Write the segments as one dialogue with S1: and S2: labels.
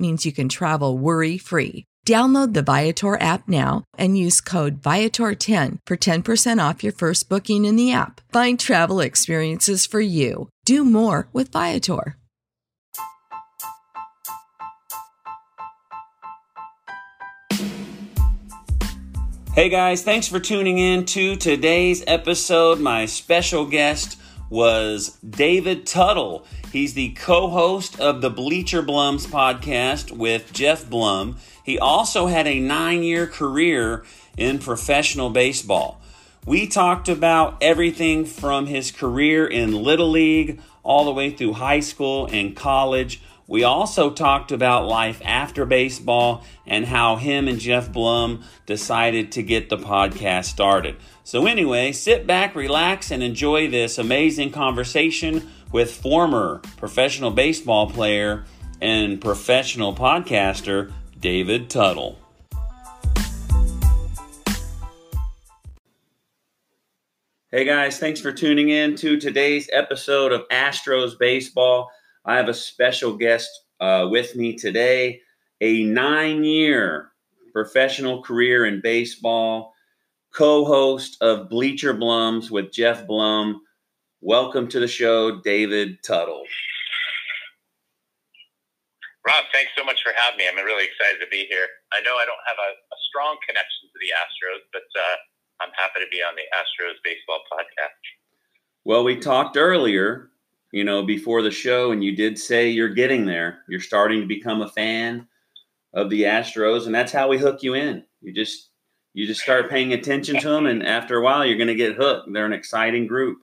S1: means you can travel worry free. Download the Viator app now and use code Viator10 for 10% off your first booking in the app. Find travel experiences for you. Do more with Viator.
S2: Hey guys, thanks for tuning in to today's episode. My special guest was David Tuttle. He's the co host of the Bleacher Blums podcast with Geoff Blum. He also had a nine year career in professional baseball. We talked about everything from his career in Little League all the way through high school and college. We also talked about life after baseball and how him and Geoff Blum decided to get the podcast started. So, anyway, sit back, relax, and enjoy this amazing conversation with former professional baseball player and professional podcaster David Tuttle. Hey guys, thanks for tuning in to today's episode of Astros Baseball. I have a special guest uh, with me today, a nine year professional career in baseball, co host of Bleacher Blums with Geoff Blum. Welcome to the show, David Tuttle.
S3: Rob, thanks so much for having me. I'm really excited to be here. I know I don't have a, a strong connection to the Astros, but uh, I'm happy to be on the Astros baseball podcast.
S2: Well, we talked earlier, you know, before the show, and you did say you're getting there. You're starting to become a fan of the Astros, and that's how we hook you in. You just you just start paying attention to them, and after a while, you're going to get hooked. They're an exciting group.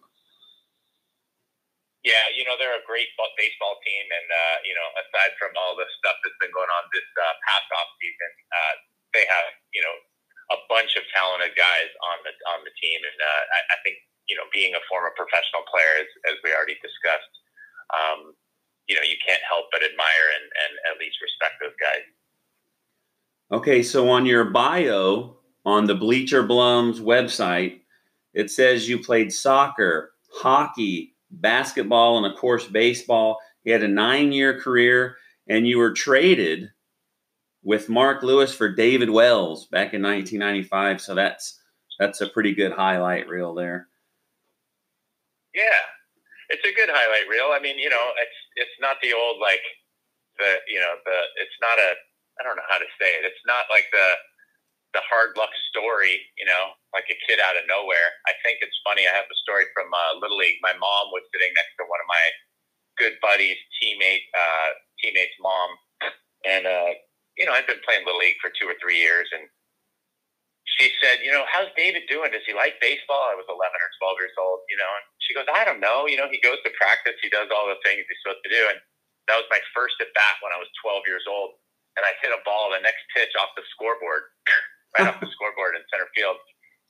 S3: Yeah, you know they're a great baseball team, and uh, you know aside from all the stuff that's been going on this uh, past off season, uh, they have you know a bunch of talented guys on the on the team, and uh, I, I think you know being a former professional player, as, as we already discussed, um, you know you can't help but admire and, and at least respect those guys.
S2: Okay, so on your bio on the Bleacher Blums website, it says you played soccer, hockey basketball, and of course, baseball. You had a nine year career, and you were traded with Mark Lewis for David Wells back in 1995. So that's that's a pretty good highlight reel there.
S3: Yeah, it's a good highlight reel. I mean, you know, it's it's not the old like the you know the it's not a I don't know how to say it. It's not like the the hard luck story, you know, like a kid out of nowhere. I think it's funny. I have a story from uh, Little League. My mom was sitting next to one of my good buddies, teammate, uh, teammate's mom, and uh, you know, I've been playing Little League for two or three years, and she said, you know, how's David doing? Does he like baseball? I was 11 or 12 years old, you know, and she goes, I don't know. You know, he goes to practice, he does all the things he's supposed to do, and that was my first at bat when I was 12 years old, and I hit a ball the next pitch off the scoreboard right off the scoreboard in center field.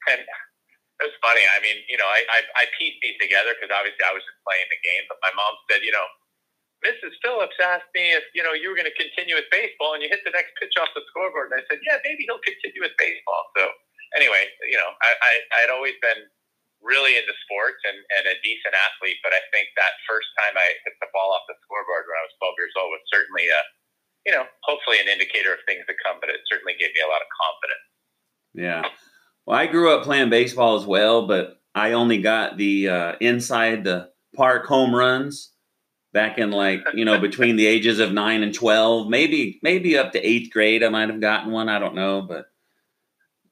S3: And it was funny. I mean, you know, I, I, I pieced these together because obviously I was just playing the game, but my mom said, you know, Mrs. Phillips asked me if, you know, you were going to continue with baseball and you hit the next pitch off the scoreboard. And I said, yeah, maybe he'll continue with baseball. So anyway, you know, I, I, I had always been really into sports and, and a decent athlete, but I think that first time I hit the ball off the scoreboard when I was 12 years old was certainly a, you know, hopefully an indicator of things to come, but it certainly gave me a lot of confidence.
S2: Yeah. Well, I grew up playing baseball as well, but I only got the uh, inside the park home runs back in like you know between the ages of nine and twelve, maybe maybe up to eighth grade. I might have gotten one. I don't know, but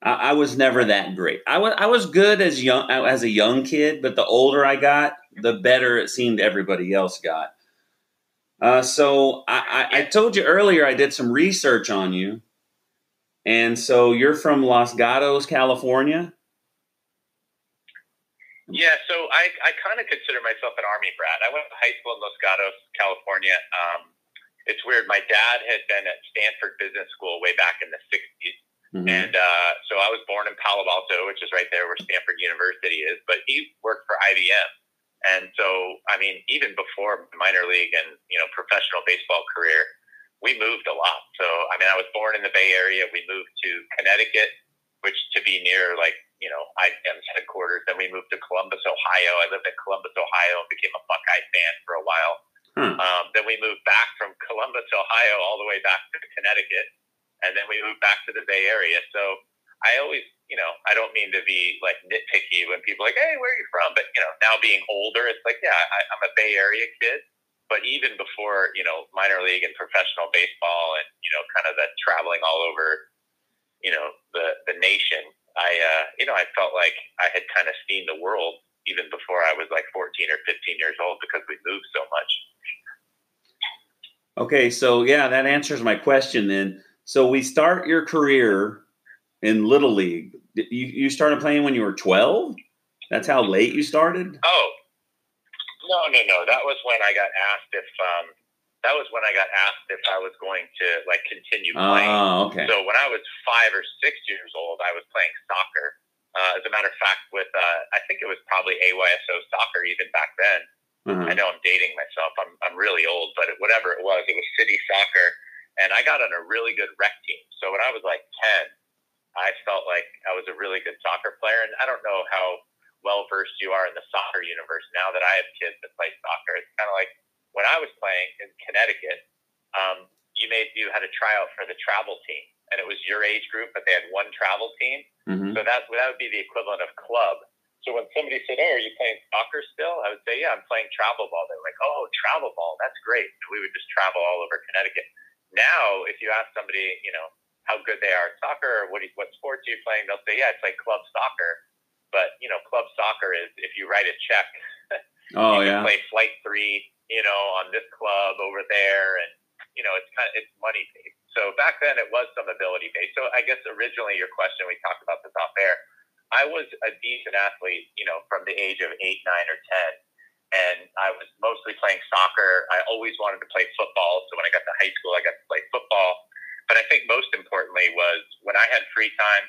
S2: I, I was never that great. I was I was good as young as a young kid, but the older I got, the better it seemed everybody else got. Uh, so I, I, I told you earlier I did some research on you, And so you're from Los Gatos, California?
S3: Yeah, so I, I kind of consider myself an Army brat. I went to high school in Los Gatos, California. Um, it's weird. My dad had been at Stanford Business School way back in the 60s. Mm-hmm. And uh, so I was born in Palo Alto, which is right there where Stanford University is, but he worked for IBM. And so, I mean, even before minor league and, you know, professional baseball career, we moved a lot. So, I mean, I was born in the Bay Area. We moved to Connecticut, which to be near like you know, IBM's headquarters. Then we moved to Columbus, Ohio. I lived in Columbus, Ohio, and became a Buckeye fan for a while. Hmm. Um, then we moved back from Columbus, Ohio, all the way back to Connecticut, and then we moved back to the Bay Area. So I always, you know, I don't mean to be like nitpicky when people are like, "Hey, where are you from?" But you know, now being older, it's like, yeah, I, I'm a Bay Area kid. But even before, you know, minor league and professional baseball, and you know, kind of that traveling all over, you know, the the nation, I, uh, you know, I felt like I had kind of seen the world even before I was like 14 or 15 years old because we moved so much.
S2: Okay, so yeah, that answers my question then. So we start your career in Little League. You, you started playing when you were 12? That's how late you started?
S3: Oh, no, no, no. That was when I got asked if um, that was when I got asked if I was going to like continue playing.
S2: Oh, okay.
S3: So when I was five or six years old, I was playing soccer. Uh, as a matter of fact, with uh, I think it was probably AYSO soccer even back then. Mm-hmm. I know I'm dating myself. I'm I'm really old, but whatever it was, it was city soccer, and I got on a really good rec team. So when I was like ten, I felt like I was a really good soccer player, and I don't know how well versed you are in the soccer universe now that I have kids that play soccer. It's kind of like when I was playing in Connecticut, um, you made you had a tryout for the travel team, and it was your age group, but they had one travel team. Mm-hmm. So that that would be the equivalent of club. So when somebody said, "Hey, are you playing soccer still?" I would say, "Yeah, I'm playing travel ball." They're like, "Oh, travel ball, that's great." And we would just travel all over Connecticut. Now, if you ask somebody, you know, how good they are at soccer or what what sports are you playing, they'll say, "Yeah, I play club soccer." But you know, club soccer is if you write a check.
S2: oh yeah.
S3: Play flight three you know, on this club over there, and you know, it's kind of it's money based. So back then it was some ability based. So I guess originally your question, we talked about this off air. I was a decent athlete, you know, from the age of eight, nine, or ten, and I was mostly playing soccer. I always wanted to play football, so when I got to high school, I got to play football. But I think most importantly was when I had free time,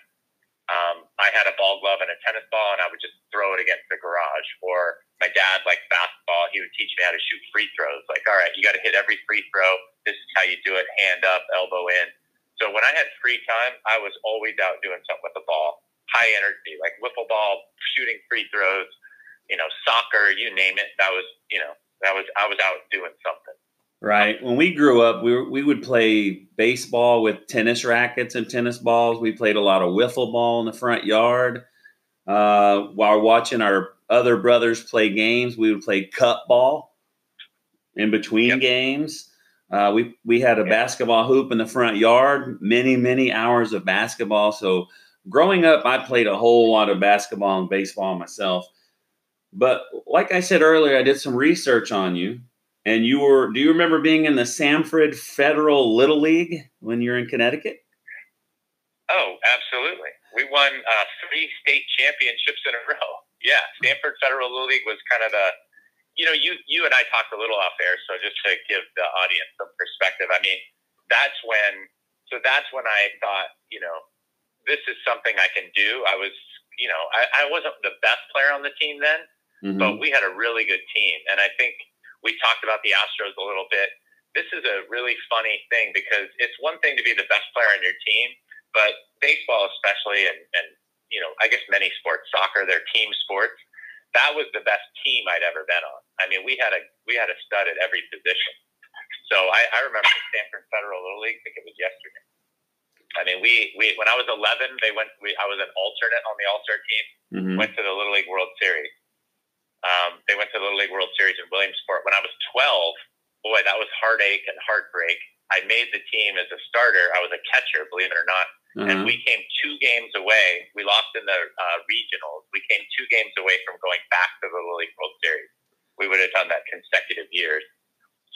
S3: um, I had a ball glove and a tennis ball, and I would just throw it against the garage. Or my dad liked basketball; he would teach me how to shoot free throws. Like, all right, you got to hit every free throw. This is how you do it: hand up, elbow in. So when I had free time, I was always out doing something with the ball, high energy, like wiffle ball, shooting free throws. You know, soccer, you name it. That was, you know, that was I was out doing something.
S2: Right. When we grew up, we, we would play baseball with tennis rackets and tennis balls. We played a lot of wiffle ball in the front yard. Uh, while watching our other brothers play games, we would play cup ball in between yep. games. Uh, we we had a yep. basketball hoop in the front yard. Many many hours of basketball. So growing up, I played a whole lot of basketball and baseball myself. But like I said earlier, I did some research on you and you were, do you remember being in the Stamford Federal Little League when you were in Connecticut?
S3: Oh, absolutely. We won uh, three state championships in a row. Yeah, Stamford Federal Little League was kind of the, you know, you you and I talked a little off air, so just to give the audience some perspective. I mean, that's when, so that's when I thought, you know, this is something I can do. I was, you know, I, I wasn't the best player on the team then, mm-hmm. but we had a really good team, and I think we talked about the Astros a little bit. This is a really funny thing because it's one thing to be the best player on your team, but baseball especially, and, and you know, I guess many sports, soccer, they're team sports. That was the best team I'd ever been on. I mean, we had a we had a stud at every position. So I, I remember the Stamford Federal Little League. I think it was yesterday. I mean, we, we when I was 11, they went. We, I was an alternate on the All Star team. Mm-hmm. Went to the Little League World Series. Um, they went to the Little League World Series in Williamsport. When I was 12, boy, that was heartache and heartbreak. I made the team as a starter. I was a catcher, believe it or not. Uh-huh. And we came two games away. We lost in the uh, regionals. We came two games away from going back to the Little League World Series. We would have done that consecutive years.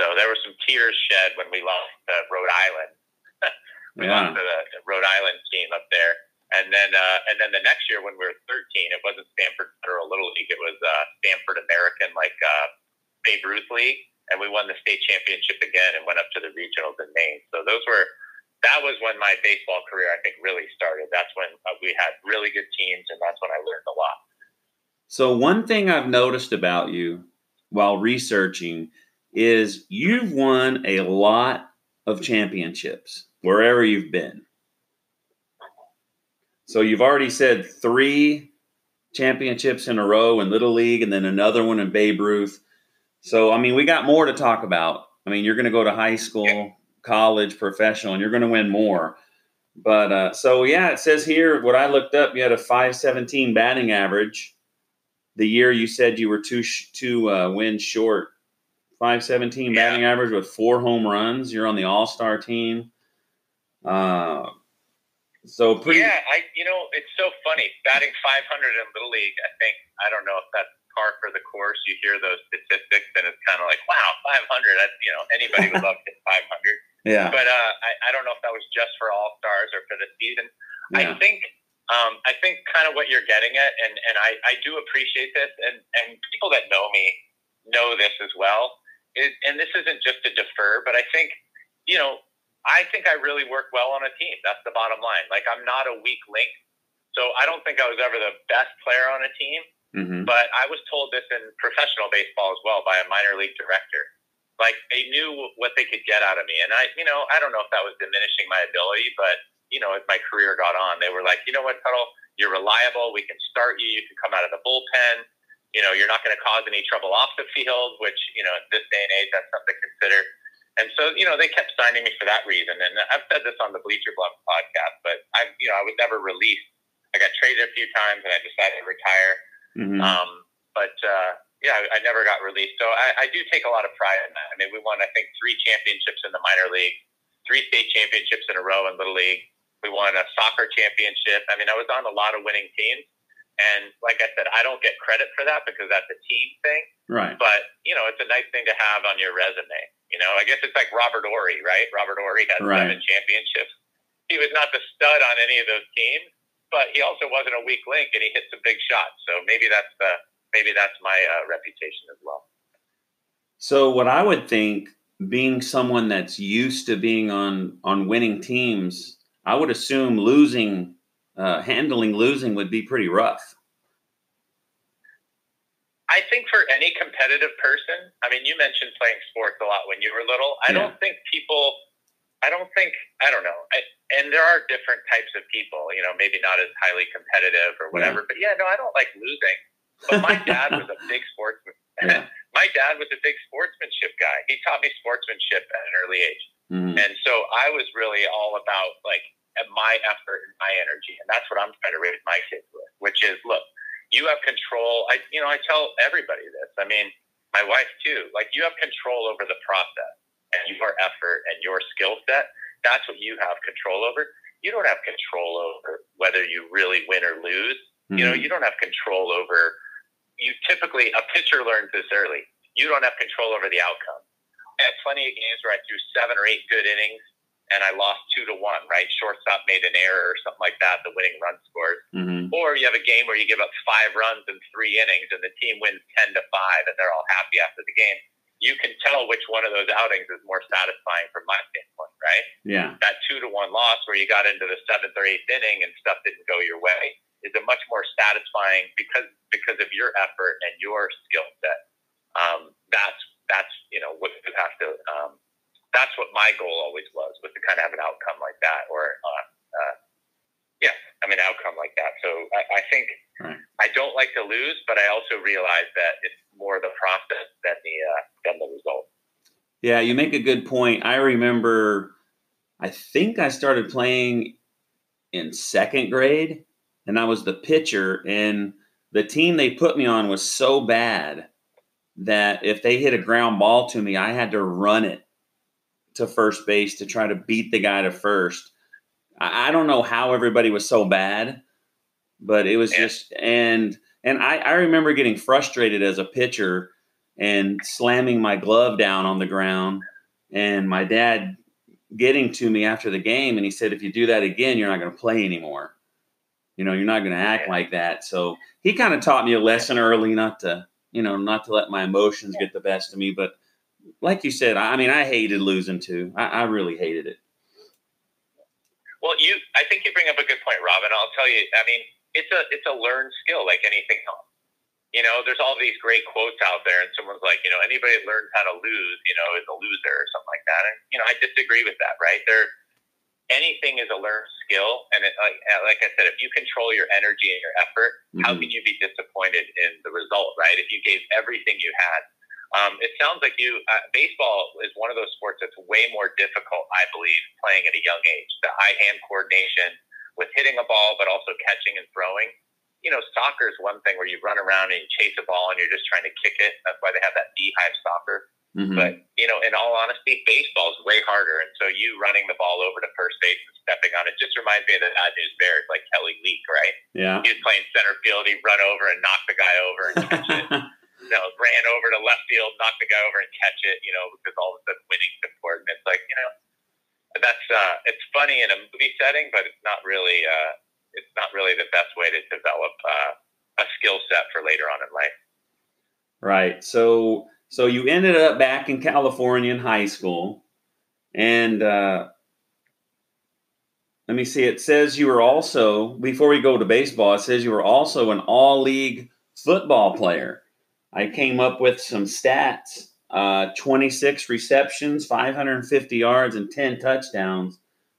S3: So there were some tears shed when we lost to Rhode Island. we yeah. lost to the Rhode Island team up there. And then, uh, and then the next year when we were 13, it wasn't Stamford Federal Little League; it was uh, Stamford American, like uh, Babe Ruth League, and we won the state championship again and went up to the regionals in Maine. So those were that was when my baseball career, I think, really started. That's when uh, we had really good teams, and that's when I learned a lot.
S2: So one thing I've noticed about you while researching is you've won a lot of championships wherever you've been. So you've already said three championships in a row in Little League and then another one in Babe Ruth. So, I mean, we got more to talk about. I mean, you're going to go to high school, college, professional, and you're going to win more. But uh, so, yeah, it says here what I looked up, you had a 517 batting average. The year you said you were two, two uh, wins short. 517 yeah. batting average with four home runs. You're on the all star team. Uh, so pretty.
S3: Yeah, I you know it's so funny batting 500 in little league. I think I don't know if that's par for the course. You hear those statistics and it's kind of like wow, 500. That's you know anybody would love to hit 500.
S2: Yeah.
S3: But uh, I I don't know if that was just for all stars or for the season. Yeah. I think um, I think kind of what you're getting at, and and I I do appreciate this, and and people that know me know this as well. It, and this isn't just to defer, but I think you know I think I really work well on a team. That's the bottom line. Like I'm not a weak link. So I don't think I was ever the best player on a team, mm-hmm. but I was told this in professional baseball as well by a minor league director. Like they knew what they could get out of me, and I, you know, I don't know if that was diminishing my ability, but you know, as my career got on, they were like, you know what, Tuttle, you're reliable. We can start you. You can come out of the bullpen. You know, you're not going to cause any trouble off the field, which you know, in this day and age, that's something to consider. And so, you know, they kept signing me for that reason. And I've said this on the Bleacher Blums podcast, but I, you know, I was never released. I got traded a few times, and I decided to retire. Mm-hmm. Um, but uh, yeah, I, I never got released. So I, I do take a lot of pride in that. I mean, we won, I think, three championships in the minor league, three state championships in a row in little league. We won a soccer championship. I mean, I was on a lot of winning teams. And like I said, I don't get credit for that because that's a team thing.
S2: Right.
S3: But, you know, it's a nice thing to have on your resume. You know, I guess it's like Robert Horry, right? Robert Horry has right. seven championships. He was not the stud on any of those teams, but he also wasn't a weak link and he hit some big shots. So maybe that's the maybe that's my uh, reputation as well.
S2: So what I would think being someone that's used to being on on winning teams, I would assume losing uh, handling losing would be pretty rough.
S3: I think for any competitive person, I mean, you mentioned playing sports a lot when you were little. I yeah. don't think people, I don't think, I don't know. I, and there are different types of people, you know, maybe not as highly competitive or whatever. Yeah. But yeah, no, I don't like losing. But my dad was a big sportsman. Yeah. my dad was a big sportsmanship guy. He taught me sportsmanship at an early age. Mm-hmm. And so I was really all about like my effort and my energy. And that's what I'm trying to raise my kids with, which is look, you have control. I, you know, I tell everybody this. I mean, my wife too. Like you have control over the process and your effort and your skill set. That's what you have control over. You don't have control over whether you really win or lose. Mm-hmm. You know, hmm. you don't have control over. You typically a pitcher learns this early. You don't have control over the outcome. I had plenty of games where I threw seven or eight good innings and I lost two to one, right? Shortstop made an error or something like that, the winning run scores. Mm-hmm. Or you have a game where you give up five runs in three innings and the team wins 10 to five and they're all happy after the game. You can tell which one of those outings is more satisfying from my standpoint, right?
S2: Yeah.
S3: That two to one loss where you got into the seventh or eighth inning and stuff didn't go your way is a much more satisfying because because of your effort and your skill set. Um, that's that's you know what you have to um, that's what my goal always was, was to kind of have an outcome like that, or uh, uh, yeah, I mean, outcome like that. So I, I think right. I don't like to lose, but I also realize that it's more the process than the uh, than the result.
S2: Yeah, you make a good point. I remember, I think I started playing in second grade, and I was the pitcher, and the team they put me on was so bad that if they hit a ground ball to me, I had to run it to first base to try to beat the guy to first. I, I don't know how everybody was so bad, but it was yeah. just and and I, I remember getting frustrated as a pitcher and slamming my glove down on the ground and my dad getting to me after the game, and he said, "If you do that again, you're not going to play anymore. You know, you're not going to act
S3: Yeah.
S2: like that." So he kind of taught me a lesson early, not to you know, not to let my emotions get the best of me. But like you said, I, mean, I hated losing too. I, I really hated it.
S3: Well, you, I think you bring up a good point, Robin. I'll tell you. I mean, it's a it's a learned skill like anything else. You know, there's all these great quotes out there, and someone's like, you know, anybody that learns how to lose, you know, is a loser or something like that. And you know, I disagree with that. Right? There, anything is a learned skill, and it, like like I said, if you control your energy and your effort, how
S2: Mhm.
S3: can you be disappointed in the result? Right? If you gave everything you had. Um, it sounds like you. Uh, baseball is one of those sports that's way more difficult, I believe, playing at a young age. The eye-hand coordination with hitting a ball, but also catching and throwing. You know, soccer is one thing where you run around and you chase a ball and you're just trying to kick it. That's why they have that beehive soccer.
S2: Mhm.
S3: But you know, in all honesty, baseball is way harder. And so you running the ball over to first base and stepping on it just reminds me of the bad news bears, like Kelly Leak, right?
S2: yeah.
S3: He was playing center field, he'd run over and knock the guy over and catch it you know, ran over to left field, knocked the guy over and catch it, you know, because all of a sudden winning's important. It's like, you know, that's uh it's funny in a movie setting, but it's not really uh it's not really the best way to develop uh, a skill set for later on in life.
S2: Right. So so you ended up back in California in high school, and uh, let me see. It says you were also before we go to baseball. It says you were also an all league football player. I came up with some stats: uh, twenty six receptions, five hundred and fifty yards, and ten touchdowns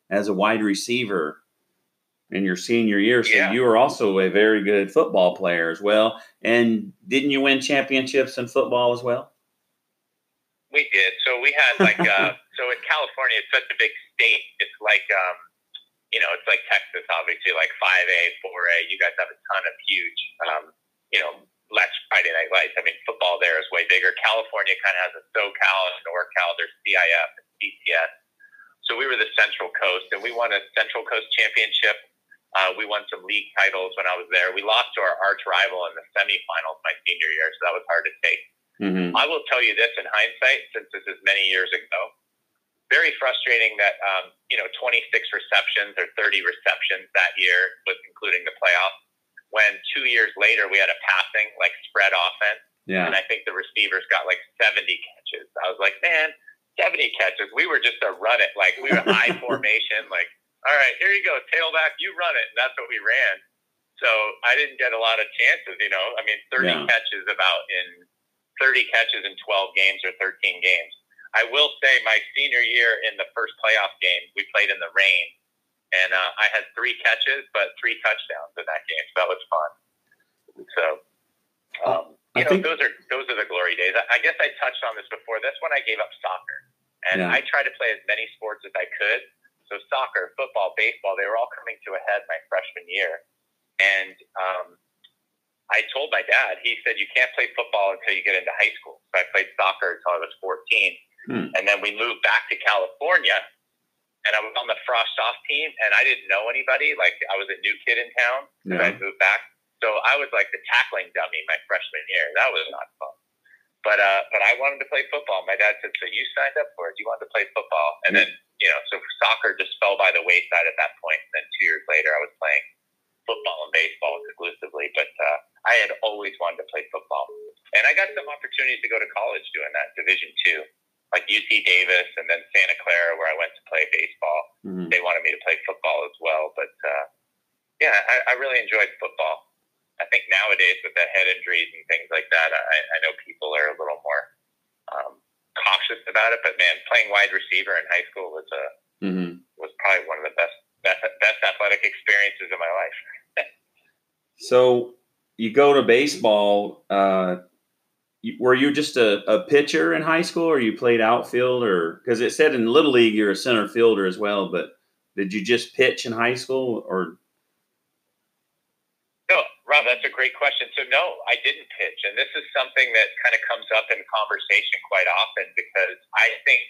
S2: as a wide receiver in your senior year. So
S3: Yeah.
S2: you were also a very good football player as well. And didn't you win championships in football as well?
S3: We did. So we had like uh so in California it's such a big state. It's like um you know, it's like Texas obviously, like five A, four A. You guys have a ton of huge um, you know, less Friday night lights. I mean football there is way bigger. California kinda has a SoCal and NorCal, there's CIF and CCS. So we were the Central Coast and we won a Central Coast championship. Uh, we won some league titles when I was there. We lost to our arch rival in the semifinals my senior year, so that was hard to take.
S2: Mm-hmm.
S3: I will tell you this in hindsight, since this is many years ago. Very frustrating that um, you know 26 receptions or 30 receptions that year, was including the playoffs. When two years later we had a passing like spread offense,
S2: Yeah.
S3: and I think the receivers got like 70 catches. I was like, man, 70 catches. We were just a run it like we were I formation, like all right, here you go, tailback, you run it, and that's what we ran. So I didn't get a lot of chances, you know. I mean, 30
S2: Yeah.
S3: catches about in 30 catches in 12 games or 13 games. I will say my senior year in the first playoff game, we played in the rain, and uh, I had three catches, but three touchdowns in that game. So that was fun. So, um,
S2: I
S3: you know,
S2: think-
S3: those are those are the glory days. I, I guess I touched on this before. That's when I gave up soccer, and
S2: Yeah.
S3: I tried to play as many sports as I could. So soccer, football, baseball, they were all coming to a head my freshman year, and um, I told my dad. He said you can't play football until you get into high school. So I played soccer until I was 14,
S2: Hmm.
S3: and then we moved back to California. And I was on the frosh-soph team, and I didn't know anybody. Like I was a new kid in town.
S2: Yeah.
S3: I moved back, so I was like the tackling dummy my freshman year. That was not fun. But uh, but I wanted to play football. My dad said, "So you signed up for it? You wanted to play football?" And then you know, so soccer just fell by the wayside at that point. And then two years later, I was playing football and baseball exclusively. But uh, I had always wanted to play football, and I got some opportunities to go to college doing that, Division two, like UC Davis, and then Santa Clara, where I went to play baseball
S2: Mhm.
S3: they wanted me to play football as well. But uh, yeah, I, I really enjoyed football. I think nowadays with the head injuries and things like that, I, I know people are a little more um, cautious about it. But man, playing wide receiver in high school was a
S2: Mhm.
S3: was probably one of the best best best athletic experiences of my life.
S2: So you go to baseball. Uh, were you just a, a pitcher in high school, or you played outfield, or because it said in little league you're a center fielder as well? But did you just pitch in high school, or
S3: No, Rob, that's a great question. So no, I didn't pitch, and this is something that kind of comes up in conversation quite often because I think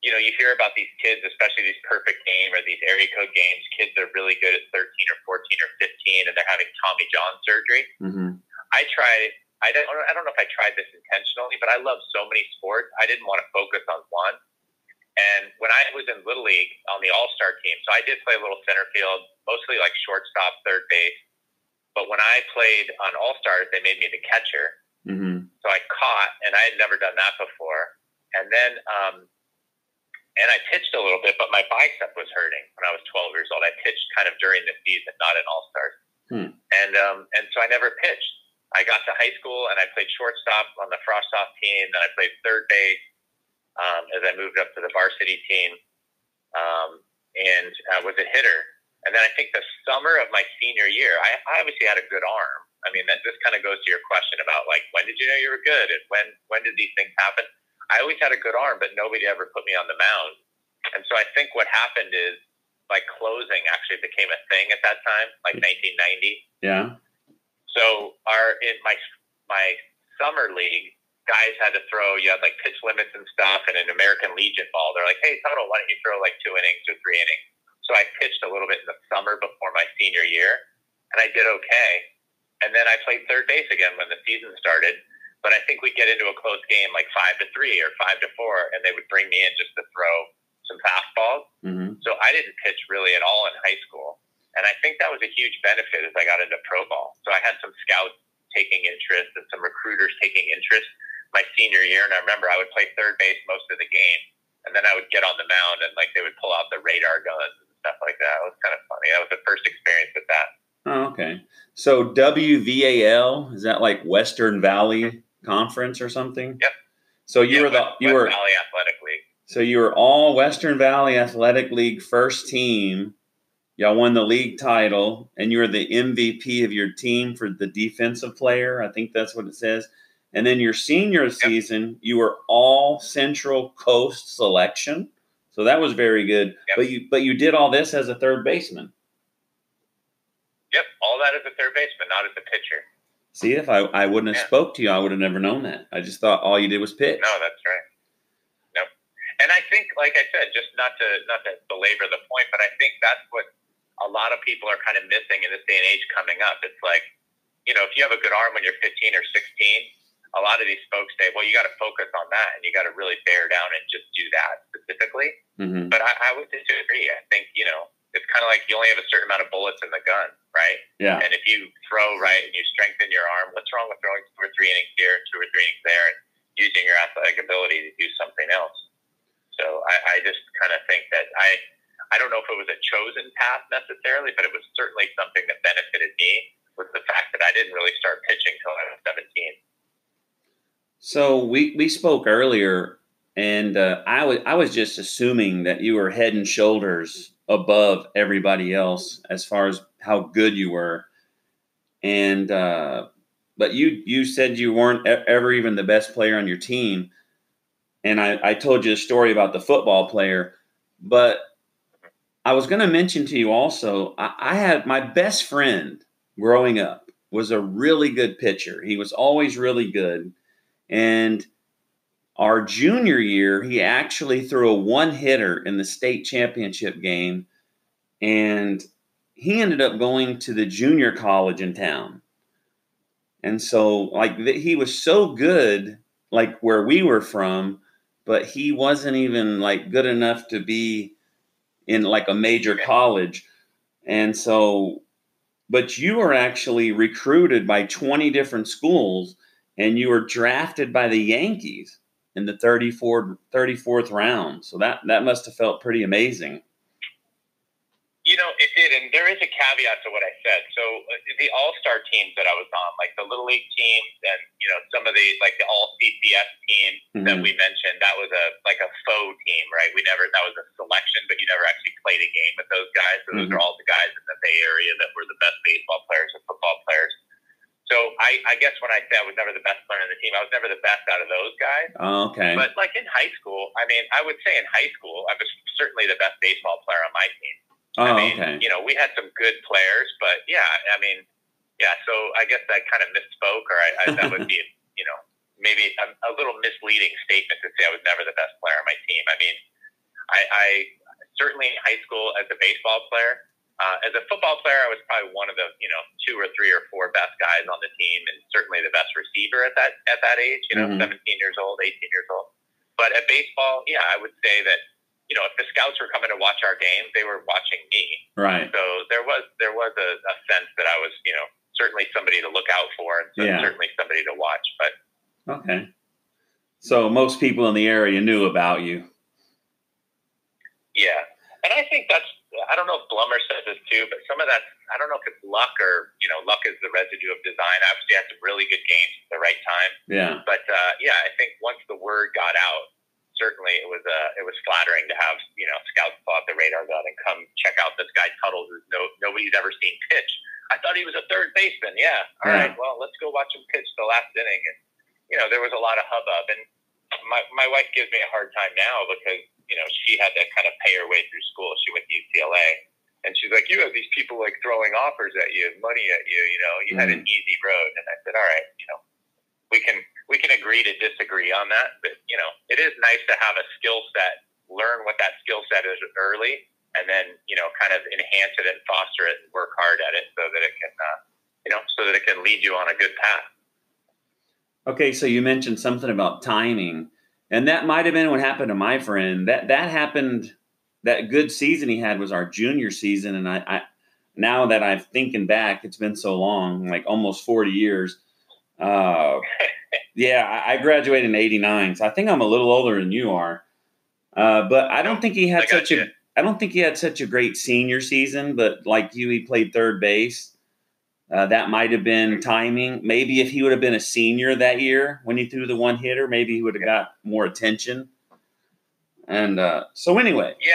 S3: you know you hear about these kids, especially these perfect game or these area code games. Kids are really good at thirteen or fourteen or fifteen, and they're having Tommy John surgery.
S2: mm-hmm.
S3: I tried. I don't. I don't know if I tried this intentionally, but I love so many sports. I didn't want to focus on one, And when I was in Little League on the All Star team, so I did play a little center field, mostly like shortstop, third base. But when I played on All Stars, they made me the catcher.
S2: Mm-hmm.
S3: So I caught, and I had never done that before. And then, um, and I pitched a little bit, but my bicep was hurting when I was 12 years old. I pitched kind of during the season, not in All Stars.
S2: Hmm.
S3: And um, and so I never pitched. I got to high school and I played shortstop on the Frosh-Soph team. Then I played third base um, as I moved up to the varsity team, um, and I was a hitter. And then I think the summer of my senior year, I, I obviously had a good arm. I mean, that this kind of goes to your question about like when did you know you were good and when when did these things happen? I always had a good arm, but nobody ever put me on the mound. And so I think what happened is like closing actually became a thing at that time, like 1990.
S2: Yeah.
S3: So our in my my summer league, guys had to throw. You had like pitch limits and stuff, and an American Legion ball. They're like, "Hey, Tuttle, why don't you throw like two innings or three innings?" So I pitched a little bit in the summer before my senior year, and I did okay. And then I played third base again when the season started. But I think we'd get into a close game like five to three or five to four, and they would bring me in just to throw some fastballs.
S2: Mm-hmm.
S3: So I didn't pitch really at all in high school. And I think that was a huge benefit as I got into pro ball. So I had some scouts taking interest and some recruiters taking interest my senior year. And I remember I would play third base most of the game. And then I would get on the mound and like they would pull out the radar guns and stuff like that. It was kind of funny. That was the first experience with that.
S2: Oh, okay. So WVAL is that like Western Valley Conference or something?
S3: Yep.
S2: So you
S3: Yeah,
S2: were the
S3: West-
S2: you were
S3: Valley Athletic League.
S2: so you were all Western Valley Athletic League first team. Y'all won the league title, and you're the MVP of your team for the defensive player. I think that's what it says. And then your senior season, you were all Central Coast selection. So that was very good.
S3: Yep.
S2: But you but you did all this as a third baseman.
S3: Yep, all that as a third baseman, not as a pitcher.
S2: See, if I, I wouldn't have
S3: Yeah.
S2: spoke to you, I would have never known that. I just thought all you did was pitch.
S3: No, that's right. Nope. And I think, like I said, just not to not to belabor the point, but I think that's what a lot of people are kind of missing in this day and age coming up. It's like, you know, if you have a good arm when you're 15 or 16, a lot of these folks say, well, you got to focus on that and you got to really bear down and just do that specifically.
S2: hmm
S3: But I, I would disagree. I think, you know, it's kind of like you only have a certain amount of bullets in the gun, right?
S2: Yeah.
S3: And if you throw right and you strengthen your arm, what's wrong with throwing two or three innings here two or three innings there and using your athletic ability to do something else? So I, I just kind of think that I I don't know if it was a chosen path necessarily, but it was certainly something that benefited me with the fact that I didn't really start pitching till I was 17.
S2: So we, we spoke earlier, and uh, I was I was just assuming that you were head and shoulders above everybody else as far as how good you were, and uh, but you you said you weren't ever even the best player on your team, and I, I told you a story about the football player, but I was going to mention to you also I, I had my best friend growing up was a really good pitcher. He was always really good. And our junior year, he actually threw a one hitter in the state championship game. And he ended up going to the junior college in town. And so, like, he was so good, like where we were from, but he wasn't even like good enough to be in like a major college. And so, but you were actually recruited by 20 different schools and you were drafted by the Yankees in the 34th, 34th round. So that, that must have felt pretty amazing.
S3: You know, it did, and there is a caveat to what I said. So uh, the All Star teams that I was on, like the Little League teams, and you know some of the like the All CCS team that
S2: Mhm.
S3: we mentioned, that was a like a faux team, right? We never that was a selection, but you never actually played a game with those guys. So those
S2: Mhm.
S3: are all the guys in the Bay Area that were the best baseball players and football players. So I, I guess when I say I was never the best player on the team, I was never the best out of those guys.
S2: Oh, okay.
S3: But like in high school, I mean, I would say in high school, I was certainly the best baseball player on my team.
S2: Oh,
S3: I mean,
S2: okay.
S3: you know, we had some good players, but yeah, I mean, yeah. So I guess that kind of misspoke, or I, I, that would be, you know, maybe a, a little misleading statement to say I was never the best player on my team. I mean, I, I certainly in high school as a baseball player, uh, as a football player, I was probably one of the, you know, two or three or four best guys on the team, and certainly the best receiver at that at that age. You know,
S2: Mhm.
S3: 17 years old, 18 years old. But at baseball, yeah, I would say that you know, if the scouts were coming to watch our games, they were watching me.
S2: Right.
S3: So there was there was a, a sense that I was, you know, certainly somebody to look out for, and so
S2: Yeah.
S3: certainly somebody to watch. But
S2: Okay. So most people in the area knew about you.
S3: yeah, and I think that's I don't know if Blummer says this too, but some of that I don't know if it's luck or you know luck is the residue of design. Obviously, I had some really good games at the right time.
S2: Yeah.
S3: But uh, yeah, I think once the word got out, certainly it was uh, it was flattering to have you know scouts pull out the radar gun and come check out this guy Tuttle, who no nobody's ever seen pitch. I thought he was a third baseman. Yeah, all
S2: Yeah.
S3: right. Well, let's go watch him pitch the last inning. And you know there was a lot of hubbub, and my my wife gives me a hard time now because you know she had to kind of pay her way through school. She went to UCLA. And she's like, you have these people like throwing offers at you, money at you. You know, you had an easy road. And I said, all right, you know, we can we can agree to disagree on that, but you know, it is nice to have a skill set, learn what that skill set is early, and then you know, kind of enhance it and foster it and work hard at it so that it can, uh, you know, so that it can lead you on a good path.
S2: Okay, so you mentioned something about timing, and that might have been what happened to my friend. That that happened. That good season he had was our junior season, and I, I now that I'm thinking back, it's been so long, like almost forty years. Uh, yeah, I, graduated in '89, so I think I'm a little older than you are. Uh, but I don't think he had such
S3: you.
S2: a. I don't think he had such a great senior season, but like you, he played third base. Uh, that might have been timing. Maybe if he would have been a senior that year when he threw the one hitter, maybe he would have got more attention. And uh, so, anyway,
S3: Yeah.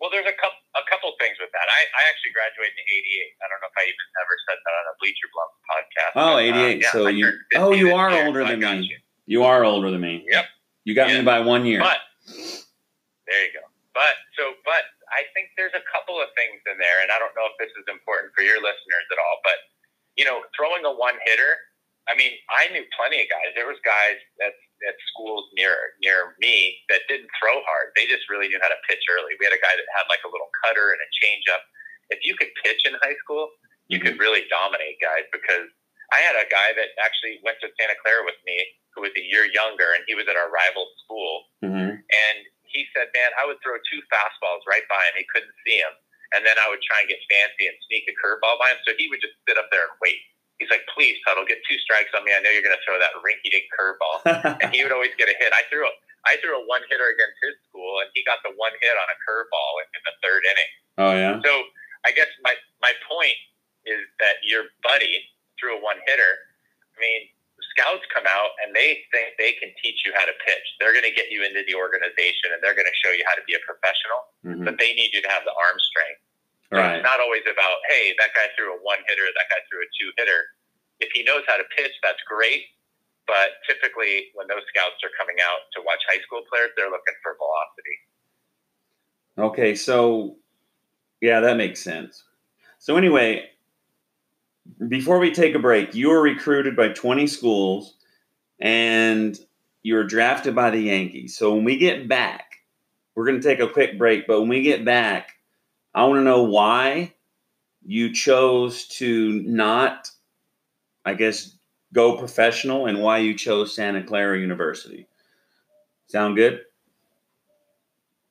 S3: Well, there's a couple a couple things with that. I, I actually graduated in '88. I don't know if I even ever said that on a Bleacher Blum podcast.
S2: oh,
S3: but, uh,
S2: 88.
S3: yeah,
S2: so you, oh, you are
S3: year,
S2: older
S3: so
S2: than me.
S3: you.
S2: You are older than me.
S3: Yep.
S2: You got me by one year.
S3: But there you go. But so, but I think there's a couple of things in there, and I don't know if this is important for your listeners at all. But you know, throwing a one hitter. I mean, I knew plenty of guys. There was guys at at schools near near me that didn't throw hard. They just really knew how to pitch early. We had a guy that had like a little cutter and a changeup. If you could pitch in high school, you could really dominate guys because I had a guy that actually went to Santa Clara with me who was a year younger and he was at our rival school
S2: hmm
S3: and he said, Man, I would throw two fastballs right by him. He couldn't see him. And then I would try and get fancy and sneak a curveball by him. So he would just sit up there and wait. He's like, Please, Tuttle, get two strikes on me. I know you're gonna throw that rinky dink curveball. and he would always get a hit. I threw a I threw a one hitter against his school and he got the one hit on a curveball in, in the third inning.
S2: oh yeah.
S3: So I guess my my point is that your buddy threw a one hitter. I mean, scouts come out and they think they can teach you how to pitch. They're going to get you into the organization and they're going to show you how to be a professional,
S2: Mhm.
S3: but they need you to have the arm strength. So
S2: Right.
S3: It's not always about, hey, that guy threw a one hitter, that guy threw a two hitter. If he knows how to pitch, that's great. But typically, when those scouts are coming out to watch high school players, they're looking for velocity.
S2: Okay, so yeah, that makes sense. So anyway, before we take a break, you were recruited by 20 schools and you were drafted by the Yankees. So when we get back, we're going to take a quick break, but when we get back, I want to know why you chose to not I guess go professional and why you chose Santa Clara University. Sound good?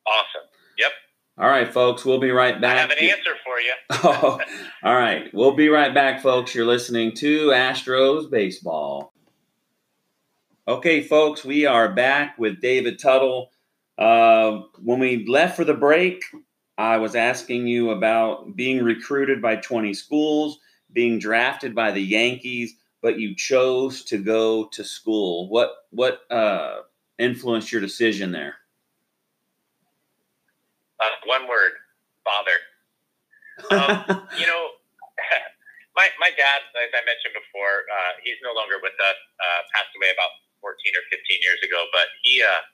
S3: Awesome. Yep.
S2: All right, folks, we'll be right back.
S3: I have an answer for you.
S2: Oh, all right. We'll be right back, folks. You're listening to Astros Baseball. Okay, folks, we are back with David Tuttle. Uh, when we left for the break, I was asking you about being recruited by 20 schools, being drafted by the Yankees, but you chose to go to school. What what uh, influenced your decision there?
S3: Uh, one word, father. Um, you know, my my dad, as I mentioned before, uh, he's no longer with us. Uh, passed away about 14 or 15 years ago. But he uh,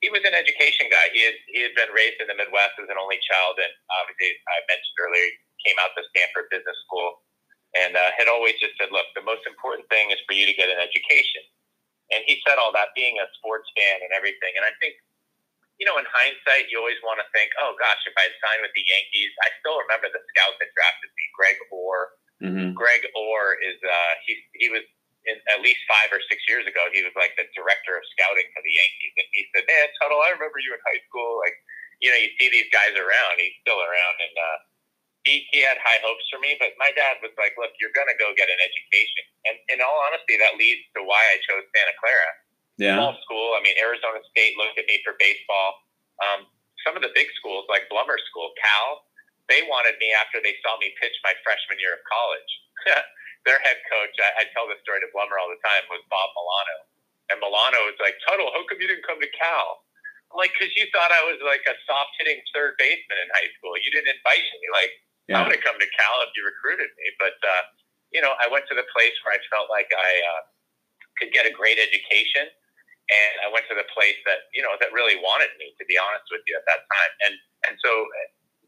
S3: he was an education guy. He had he had been raised in the Midwest as an only child, and obviously, I mentioned earlier, he came out to Stanford Business School, and uh, had always just said, "Look, the most important thing is for you to get an education." And he said all that, being a sports fan and everything. And I think you know, in hindsight, you always want to think, oh gosh, if I had signed with the Yankees, I still remember the scout that drafted me, Greg Orr.
S2: hmm
S3: Greg Orr is uh, he he was in, at least five or six years ago. He was like the director of scouting for the Yankees, and he said, "Man, Tuttle, I remember you in high school. Like, you know, you see these guys around. He's still around, and uh, he he had high hopes for me. But my dad was like, "Look, you're going to go get an education." And in all honesty, that leads to why I chose Santa Clara.
S2: Yeah.
S3: Small school. I mean, Arizona State looked at me for baseball. Um, some of the big schools, like Blummer School, Cal, they wanted me after they saw me pitch my freshman year of college. Their head coach, I, I tell this story to Blummer all the time, was Bob Milano. And Milano was like, Tuttle, how come you didn't come to Cal? I'm like, because you thought I was like a soft hitting third baseman in high school. You didn't invite me. Like, yeah. I would have come to Cal if you recruited me. But, uh, you know, I went to the place where I felt like I uh, could get a great education and I went to the place that you know that really wanted me. To be honest with you, at that time, and and so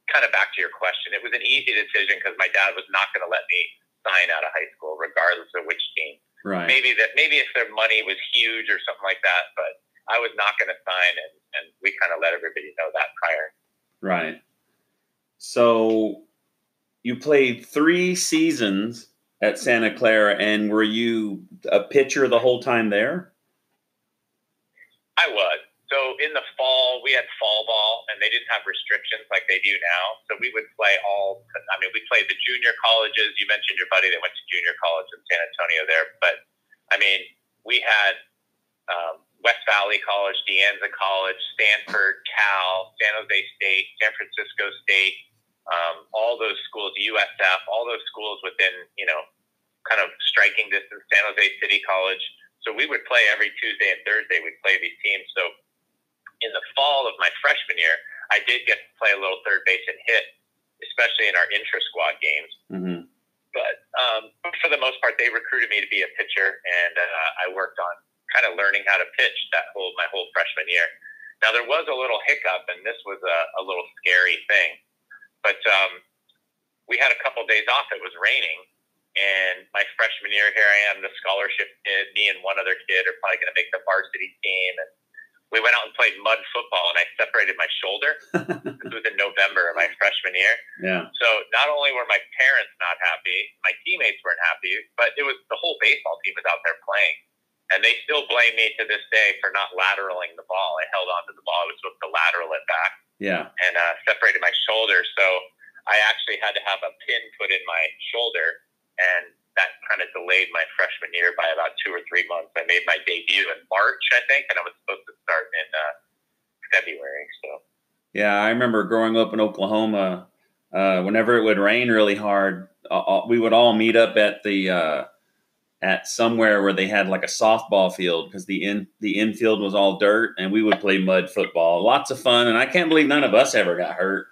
S3: kind of back to your question, it was an easy decision because my dad was not going to let me sign out of high school, regardless of which team.
S2: Right.
S3: Maybe that maybe if their money was huge or something like that, but I was not going to sign, and and we kind of let everybody know that prior.
S2: Right. So you played three seasons at Santa Clara, and were you a pitcher the whole time there?
S3: I was. So in the fall, we had fall ball, and they didn't have restrictions like they do now. So we would play all. I mean, we played the junior colleges. You mentioned your buddy that went to junior college in San Antonio there, but I mean, we had um, West Valley College, De Anza College, Stanford, Cal, San Jose State, San Francisco State, um, all those schools, USF, all those schools within you know kind of striking distance. San Jose City College. So we would play every Tuesday and Thursday. We'd play these teams. So in the fall of my freshman year, I did get to play a little third base and hit, especially in our intra squad games.
S2: Mm-hmm.
S3: But um, for the most part, they recruited me to be a pitcher, and uh, I worked on kind of learning how to pitch that whole my whole freshman year. Now there was a little hiccup, and this was a, a little scary thing. But um, we had a couple days off. It was raining, and my freshman year, here I am, the scholarship kid. Me and one other kid are probably going to make the varsity team. And we went out and played mud football, and I separated my shoulder. this was in November of my freshman year.
S2: Yeah.
S3: So not only were my parents not happy, my teammates weren't happy, but it was the whole baseball team was out there playing. And they still blame me to this day for not lateraling the ball. I held on to the ball. I was supposed to lateral it back.
S2: Yeah.
S3: And uh, separated my shoulder. So I actually had to have a pin put in my shoulder and that kind of delayed my freshman year by about two or three months. I made my debut in March, I think, and I was supposed to start in uh, February. So.
S2: Yeah, I remember growing up in Oklahoma. Uh, whenever it would rain really hard, uh, we would all meet up at the uh, at somewhere where they had like a softball field because the in the infield was all dirt, and we would play mud football. Lots of fun, and I can't believe none of us ever got hurt.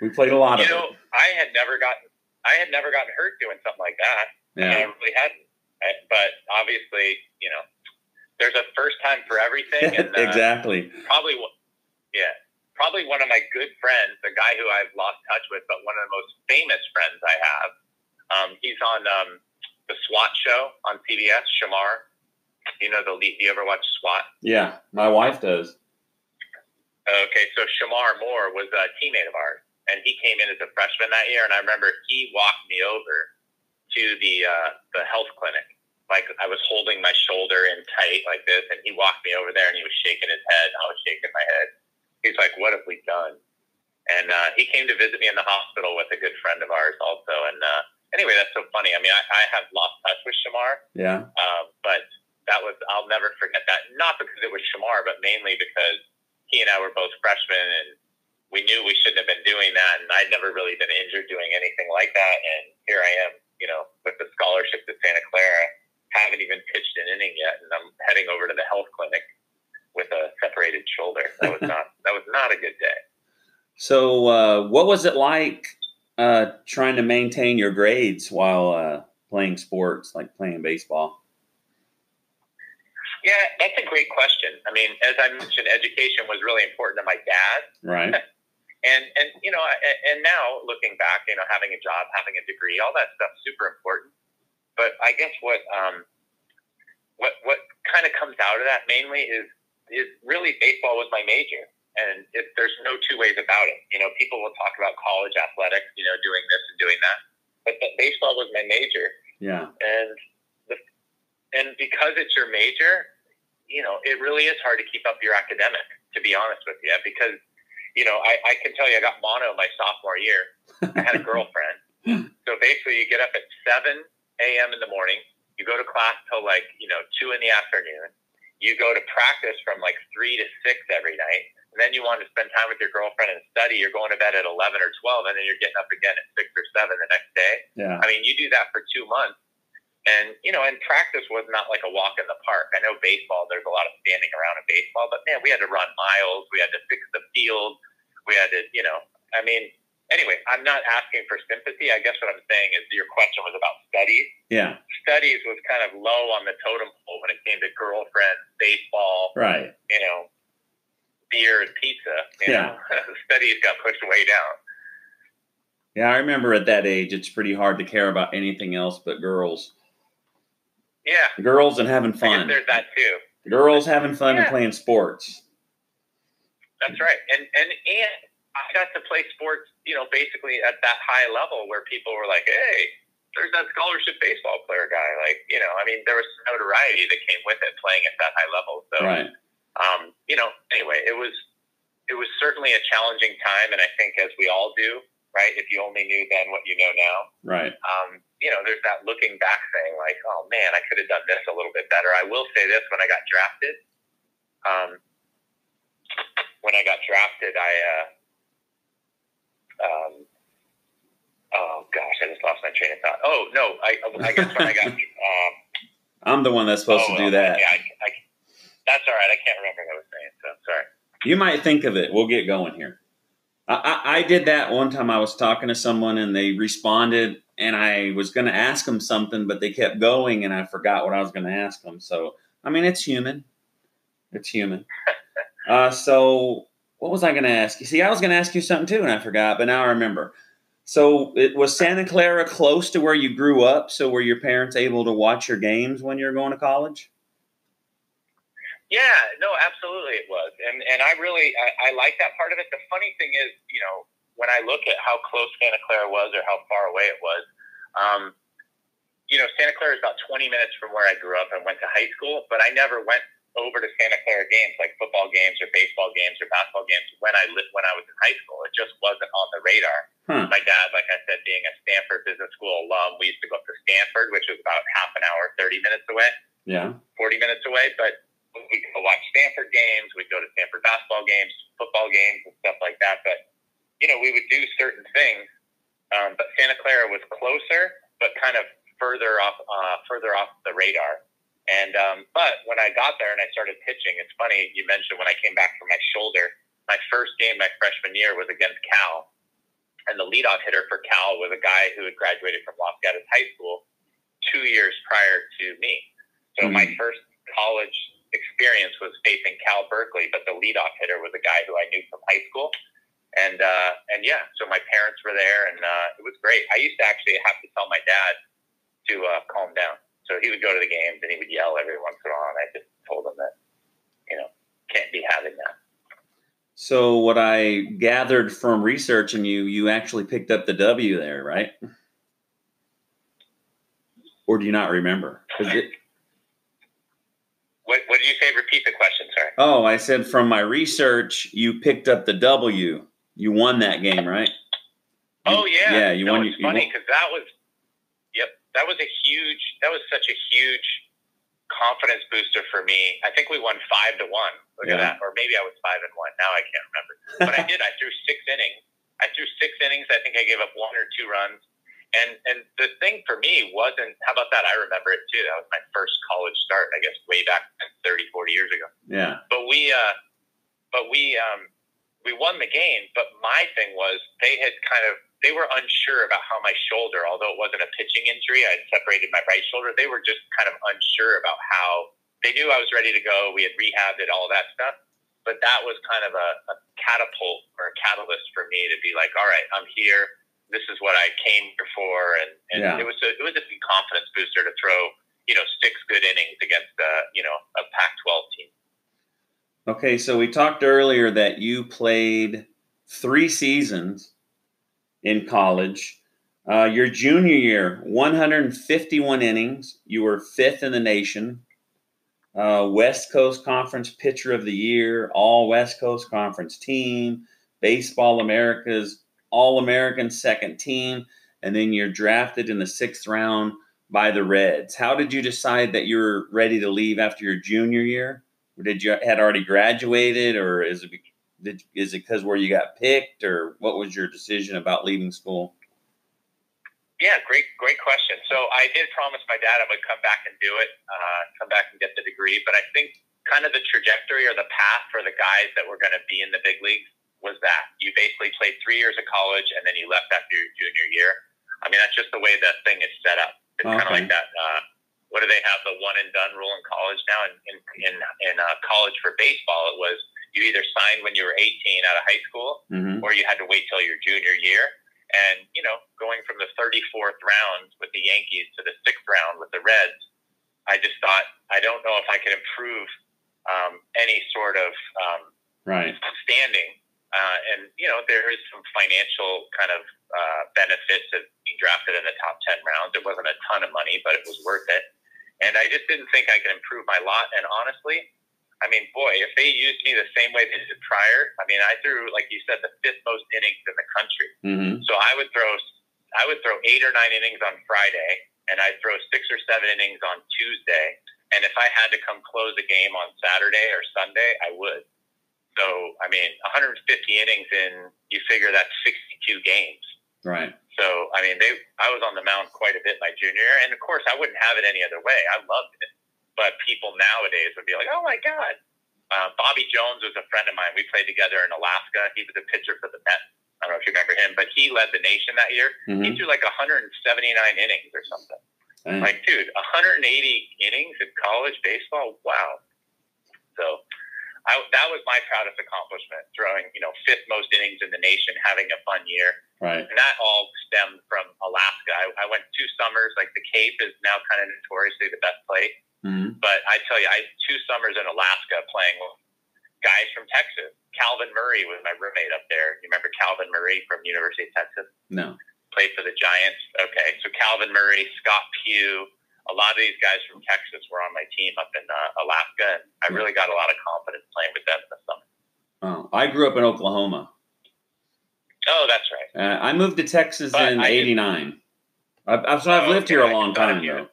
S2: We played a lot
S3: you
S2: of
S3: know,
S2: it.
S3: I had never gotten I had never gotten hurt doing something like that.
S2: Yeah.
S3: I really hadn't. I, but obviously, you know, there's a first time for everything. And, uh,
S2: exactly.
S3: Probably, yeah, probably one of my good friends, the guy who I've lost touch with, but one of the most famous friends I have. Um, he's on um, the SWAT show on CBS, Shemar, You know the you ever watch SWAT?
S2: Yeah, my wife does.
S3: Okay, so Shemar Moore was a teammate of ours and he came in as a freshman that year. And I remember he walked me over to the uh, the health clinic. Like I was holding my shoulder in tight like this, and he walked me over there, and he was shaking his head, and I was shaking my head. He's like, "What have we done?" And uh, he came to visit me in the hospital with a good friend of ours, also. And uh, anyway, that's so funny. I mean, I, I have lost touch with Shemar.
S2: Yeah.
S3: Uh, but that was I'll never forget that. Not because it was Shemar, but mainly because he and I were both freshmen, and we knew we shouldn't have been doing that, and I'd never really been injured doing anything like that. And here I am, you know, with the scholarship to Santa Clara, haven't even pitched an inning yet, and I'm heading over to the health clinic with a separated shoulder. That was not that was not a good day.
S2: So, uh, what was it like uh, trying to maintain your grades while uh, playing sports, like playing baseball?
S3: Yeah, that's a great question. I mean, as I mentioned, education was really important to my dad.
S2: Right.
S3: and and you know, and, now looking back, you know, having a job, having a degree, all that stuff's super important. But I guess what um, what what kind of comes out of that mainly is is really baseball was my major, and it, there's no two ways about it. You know, people will talk about college athletics, you know, doing this and doing that, but, but baseball was my major.
S2: Yeah.
S3: And the, and because it's your major, you know, it really is hard to keep up your academic, to be honest with you, because, you know, I, I can tell you I got mono my sophomore year. I had a girlfriend. so basically, you get up at 7 a.m. in the morning, you go to class till like, you know, 2 in the afternoon, you go to practice from like 3 to 6 every night, and then you want to spend time with your girlfriend and study, you're going to bed at 11 or 12, and then you're getting up again at 6 or 7 the next day.
S2: Yeah.
S3: I mean, you do that for two months and, you know, and practice was not like a walk in the park. I know baseball, there's a lot of standing around in baseball, but man, we had to run miles. We had to fix the field. We had to, you know, I mean, anyway, I'm not asking for sympathy. I guess what I'm saying is your question was about studies.
S2: Yeah.
S3: Studies was kind of low on the totem pole when it came to girlfriends, baseball,
S2: Right.
S3: you know, beer and pizza. You
S2: Yeah.
S3: know, studies got pushed way down.
S2: Yeah, I remember at that age, it's pretty hard to care about anything else but girls.
S3: Yeah.
S2: Girls and having fun.
S3: there's that too.
S2: Girls having fun and playing sports.
S3: That's right. And and and I got to play sports, you know, basically at that high level where people were like, "Hey, there's that scholarship baseball player guy." Like, you know, I mean, there was notoriety that came with it playing at that high level. So,
S2: Right.
S3: um, you know, anyway, it was it was certainly a challenging time, and I think as we all do, right? If you only knew then what you know now,
S2: Right.
S3: um, you know, there's that looking back thing, like, oh man, I could have done this a little bit better. I will say this: when I got drafted, um, when I got drafted, I, uh, um, oh gosh, I just lost my train of thought. Oh no, I, I guess when I got, um,
S2: I'm the one that's supposed
S3: oh,
S2: to do
S3: well,
S2: that.
S3: Yeah, I, I, that's all right. I can't remember what I was saying, so I'm sorry.
S2: You might think of it. We'll get going here. I, I, I did that one time. I was talking to someone and they responded, and I was going to ask them something, but they kept going, and I forgot what I was going to ask them. So, I mean, it's human. It's human. Uh, so, what was I going to ask you? See, I was going to ask you something too, and I forgot, but now I remember. So, it was Santa Clara close to where you grew up? So, were your parents able to watch your games when you were going to college?
S3: Yeah, no, absolutely it was, and and I really I, I like that part of it. The funny thing is, you know, when I look at how close Santa Clara was or how far away it was, um, you know, Santa Clara is about 20 minutes from where I grew up and went to high school, but I never went over to Santa Clara games like football games or baseball games or basketball games when I lived when I was in high school. It just wasn't on the radar.
S2: Huh.
S3: My dad, like I said, being a Stanford Business School alum, we used to go up to Stanford, which was about half an hour, 30 minutes away.
S2: Yeah.
S3: 40 minutes away, but we'd go watch Stanford games, we'd go to Stanford basketball games, football games, and stuff like that. But, you know, we would do certain things. Um, but Santa Clara was closer, but kind of further off, uh, further off the radar. And, um, but when I got there and I started pitching, it's funny, you mentioned when I came back from my shoulder, my first game my freshman year was against Cal. And the leadoff hitter for Cal was a guy who had graduated from Los Gatos High School two years prior to me. So my first college experience was facing Cal Berkeley, but the leadoff hitter was a guy who I knew from high school. And uh, and yeah, so my parents were there, and uh, it was great. I used to actually have to tell my dad to uh, calm down. So he would go to the games and he would yell every once in a while, and I just told him that, you know, can't be having that.
S2: So what I gathered from researching you, you actually picked up the W there, right? Or do you not remember?
S3: What, what did you say? Repeat the question, sorry.
S2: oh, I said from my research, you picked up the W. You won that game, right? You-
S3: Oh yeah,
S2: yeah. You
S3: no,
S2: won.
S3: It's
S2: you
S3: funny because that was, yep, that was a huge. That was such a huge confidence booster for me. I think we won five to one. Look at that, or maybe I was five and one. Now I can't remember. But I did. I threw six innings. I threw six innings. I think I gave up one or two runs. And and the thing for me wasn't. How about that? I remember it too. That was my first college start. I guess way back 30, 40 years ago
S2: yeah.
S3: but we uh but we um we won the game but my thing was they had kind of they were unsure about how my shoulder although it wasn't a pitching injury i had separated my right shoulder they were just kind of unsure about how they knew i was ready to go we had rehabbed it all that stuff but that was kind of a, a catapult or a catalyst for me to be like all right i'm here this is what i came here for and, and
S2: Yeah.
S3: it was a, it was a big confidence booster to throw you know six good innings against a you know a pac 12 team
S2: Okay, so we talked earlier that you played three seasons in college. Uh, your junior year, 151 innings. You were fifth in the nation. uh, West Coast Conference Pitcher of the Year, All West Coast Conference team, Baseball America's All American second team, and then you're drafted in the sixth round by the Reds. How did you decide that you were ready to leave after your junior year? Did you had already graduated, or is it did, is it because where you got picked, or what was your decision about leaving school?
S3: Yeah, great, great question. So I did promise my dad I would come back and do it, uh, come back and get the degree. But I think kind of the trajectory or the path for the guys that were going to be in the big leagues was that you basically played three years of college and then you left after your junior year. I mean, that's just the way that thing is set up. It's okay. kind of like that. Uh, what do they have? The one and done rule in college now. In in in, in uh, college for baseball, it was you either signed when you were 18 out of high school, mm-hmm. or you had to wait till your junior year. And, you know, going from the 34th round with the Yankees to the sixth round with the Reds, I just thought, I don't know if I could improve um, any sort of um,
S2: right.
S3: standing. Uh, and, you know, there is some financial kind of uh, benefits of being drafted in the top 10 rounds. It wasn't a ton of money, but it was worth it. And I just didn't think I could improve my lot. And honestly, I mean, boy, if they used me the same way they did prior, I mean, I threw, like you said, the fifth most innings in the country. Mm-hmm. So I would throw, I would throw eight or nine innings on Friday, and I'd throw six or seven innings on Tuesday. And if I had to come close a game on Saturday or Sunday, I would. So, I mean, 150 innings in, you figure that's 62 games.
S2: Right.
S3: So, I mean, they, I was on the mound quite a bit my junior year, and of course, I wouldn't have it any other way. I loved it but people nowadays would be like, "Oh my god." Uh, Bobby Jones was a friend of mine. We played together in Alaska. He was a pitcher for the Mets. I don't know if you remember him, but he led the nation that year. Mm-hmm. He threw like 179 innings or something. Dang. Like, dude, 180 innings in college baseball. Wow. So I, that was my proudest accomplishment, throwing, you know, fifth most innings in the nation, having a fun year.
S2: Right.
S3: And that all stemmed from Alaska. I, I went two summers. Like the Cape is now kind of notoriously the best place. Mm-hmm. But I tell you, I two summers in Alaska playing with guys from Texas. Calvin Murray was my roommate up there. You remember Calvin Murray from University of Texas?
S2: No.
S3: Played for the Giants. Okay, so Calvin Murray, Scott Pugh, a lot of these guys from Texas were on my team up in uh, Alaska, and I really got a lot of confidence playing with them in the summer.
S2: Oh, I grew up in Oklahoma.
S3: Oh, that's right.
S2: Uh, I moved to Texas but in '89. I've, so I've oh, lived okay. here a long time, though.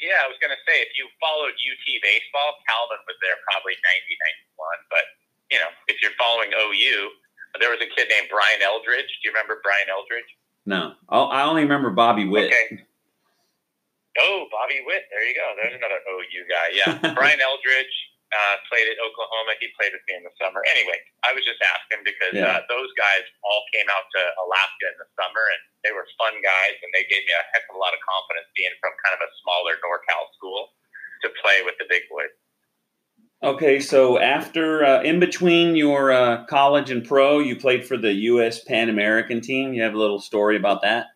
S3: Yeah, I was going to say, if you followed UT baseball, Calvin was there probably 90, 91. But, you know, if you're following OU, there was a kid named Brian Eldridge. Do you remember Brian Eldridge?
S2: No. I only remember Bobby Witt.
S3: Okay. Oh, Bobby Witt. There you go. There's another OU guy. Yeah. Brian Eldridge, uh, played at Oklahoma. He played with me in the summer. Anyway, I was just asking because yeah. uh, those guys all came out to Alaska in the summer, and they were fun guys, and they gave me a heck of a lot of confidence being from kind of a smaller NorCal school to play with the big boys.
S2: Okay, so after uh, in between your uh, college and pro, you played for the U.S. Pan American team. You have a little story about that.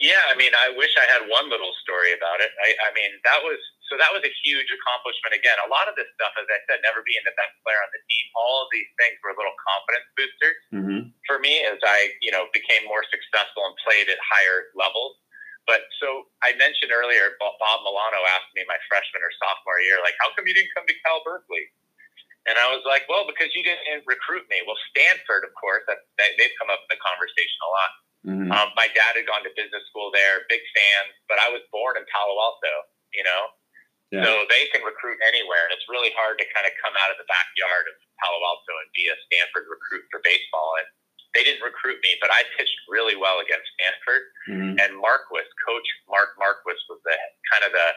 S3: Yeah, I mean, I wish I had one little story about it. I, I mean, that was so that was a huge accomplishment. Again, a lot of this stuff, as I said, never being the best player on the team, all of these things were little confidence boosters mm-hmm. for me as I, you know, became more successful and played at higher levels. But so I mentioned earlier, Bob Milano asked me my freshman or sophomore year, like, how come you didn't come to Cal Berkeley? And I was like, well, because you didn't recruit me. Well, Stanford, of course, that, they, they've come up in the conversation a lot. Mm-hmm. Um, my dad had gone to business school there, big fan, but I was born in Palo Alto, you know? Yeah. So they can recruit anywhere, and it's really hard to kind of come out of the backyard of Palo Alto and be a Stanford recruit for baseball. And they didn't recruit me, but I pitched really well against Stanford. Mm-hmm. And Marquess, Coach Mark Marquess, was the kind of the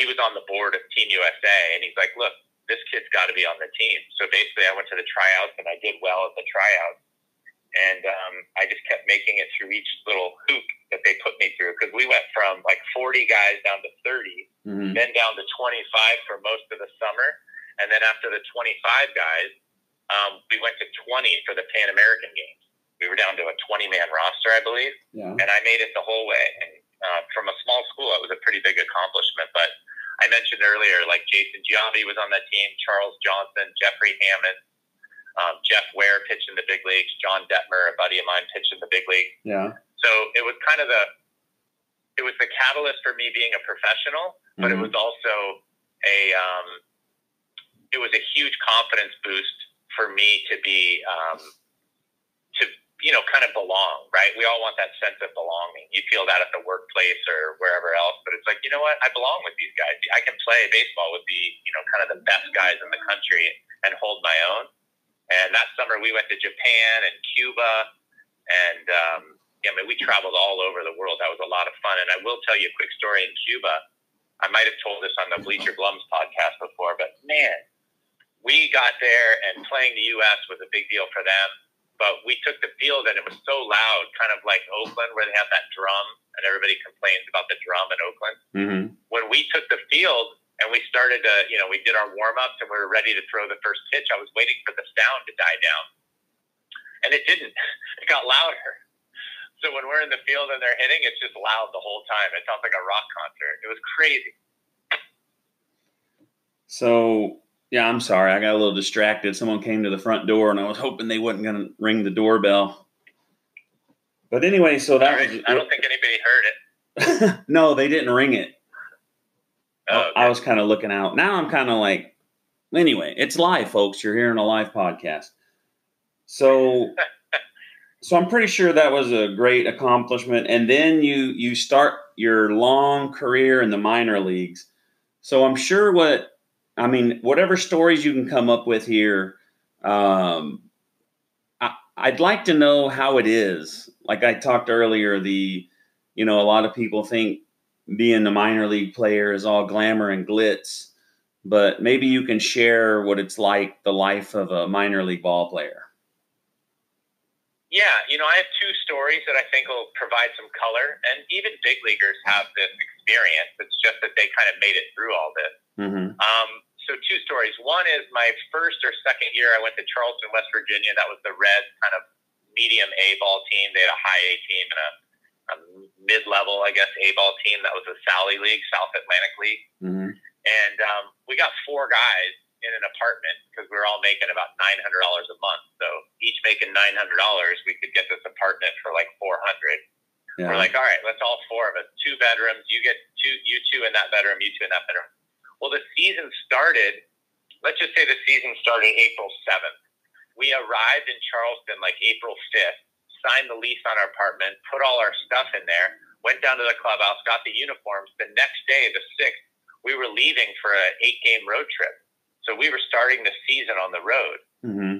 S3: he was on the board of Team USA, and he's like, "Look, this kid's got to be on the team." So basically, I went to the tryouts, and I did well at the tryouts and um, I just kept making it through each little hoop that they put me through because we went from like 40 guys down to 30, mm-hmm. then down to 25 for most of the summer, and then after the 25 guys, um, we went to 20 for the Pan American Games. We were down to a 20 man roster, I believe, yeah. and I made it the whole way. And uh, from a small school, it was a pretty big accomplishment. But I mentioned earlier, like Jason Giambi was on that team, Charles Johnson, Jeffrey Hammond. Um, Jeff Ware pitched in the big leagues. John Dettmer, a buddy of mine, pitched in the big league.
S2: Yeah.
S3: So it was kind of the it was the catalyst for me being a professional, but mm-hmm. it was also a um, it was a huge confidence boost for me to be um, to you know kind of belong. Right? We all want that sense of belonging. You feel that at the workplace or wherever else, but it's like you know what? I belong with these guys. I can play baseball with the you know kind of the best guys in the country and hold my own. And that summer we went to Japan and Cuba and um, I mean, we traveled all over the world. That was a lot of fun. And I will tell you a quick story in Cuba. I might have told this on the Bleacher Blums podcast before, but man, we got there and playing the U.S. was a big deal for them. But we took the field and it was so loud, kind of like Oakland, where they have that drum and everybody complains about the drum in Oakland. Mm-hmm. When we took the field and we started to, you know, we did our warm ups and we were ready to throw the first pitch, I was waiting for the sound to die down. And it didn't. It got louder. So when we're in the field and they're hitting, it's just loud the whole time. It sounds like a rock concert. It was crazy.
S2: So yeah, I'm sorry. I got a little distracted. Someone came to the front door, and I was hoping they wasn't going to ring the doorbell. But anyway, so that
S3: right.
S2: was.
S3: I don't think anybody heard
S2: it. no, they didn't ring it. Oh, okay. I was kind of looking out. Now I'm kind of like, anyway, it's live, folks. You're hearing a live podcast. So so I'm pretty sure that was a great accomplishment. And then you you start your long career in the minor leagues. So I'm sure what I mean, whatever stories you can come up with here, um, I, I'd like to know how it is. Like I talked earlier, the you know a lot of people think being a minor league player is all glamour and glitz, but maybe you can share what it's like the life of a minor league ball player.
S3: Yeah, you know, I have two stories that I think will provide some color, and even big leaguers have this experience. It's just that they kind of made it through all this. Mm-hmm. Um, so, two stories. One is my first or second year, I went to Charleston, West Virginia. That was the Reds kind of medium A ball team. They had a high A team and a, a mid level, I guess, A ball team. That was the Sally League, South Atlantic League. Mm-hmm. And um, we got four guys in an apartment because we were all making about nine hundred dollars a month. So each making nine hundred dollars, we could get this apartment for like four hundred. Yeah. We're like, all right, let's all four of us, two bedrooms. You get two, you two in that bedroom, you two in that bedroom. Well, the season started. Let's just say the season started April seventh. We arrived in Charleston like April fifth. Signed the lease on our apartment, put all our stuff in there, went down to the clubhouse, got the uniforms. The next day, the sixth, we were leaving for an eight game road trip so we were starting the season on the road. Mm-hmm.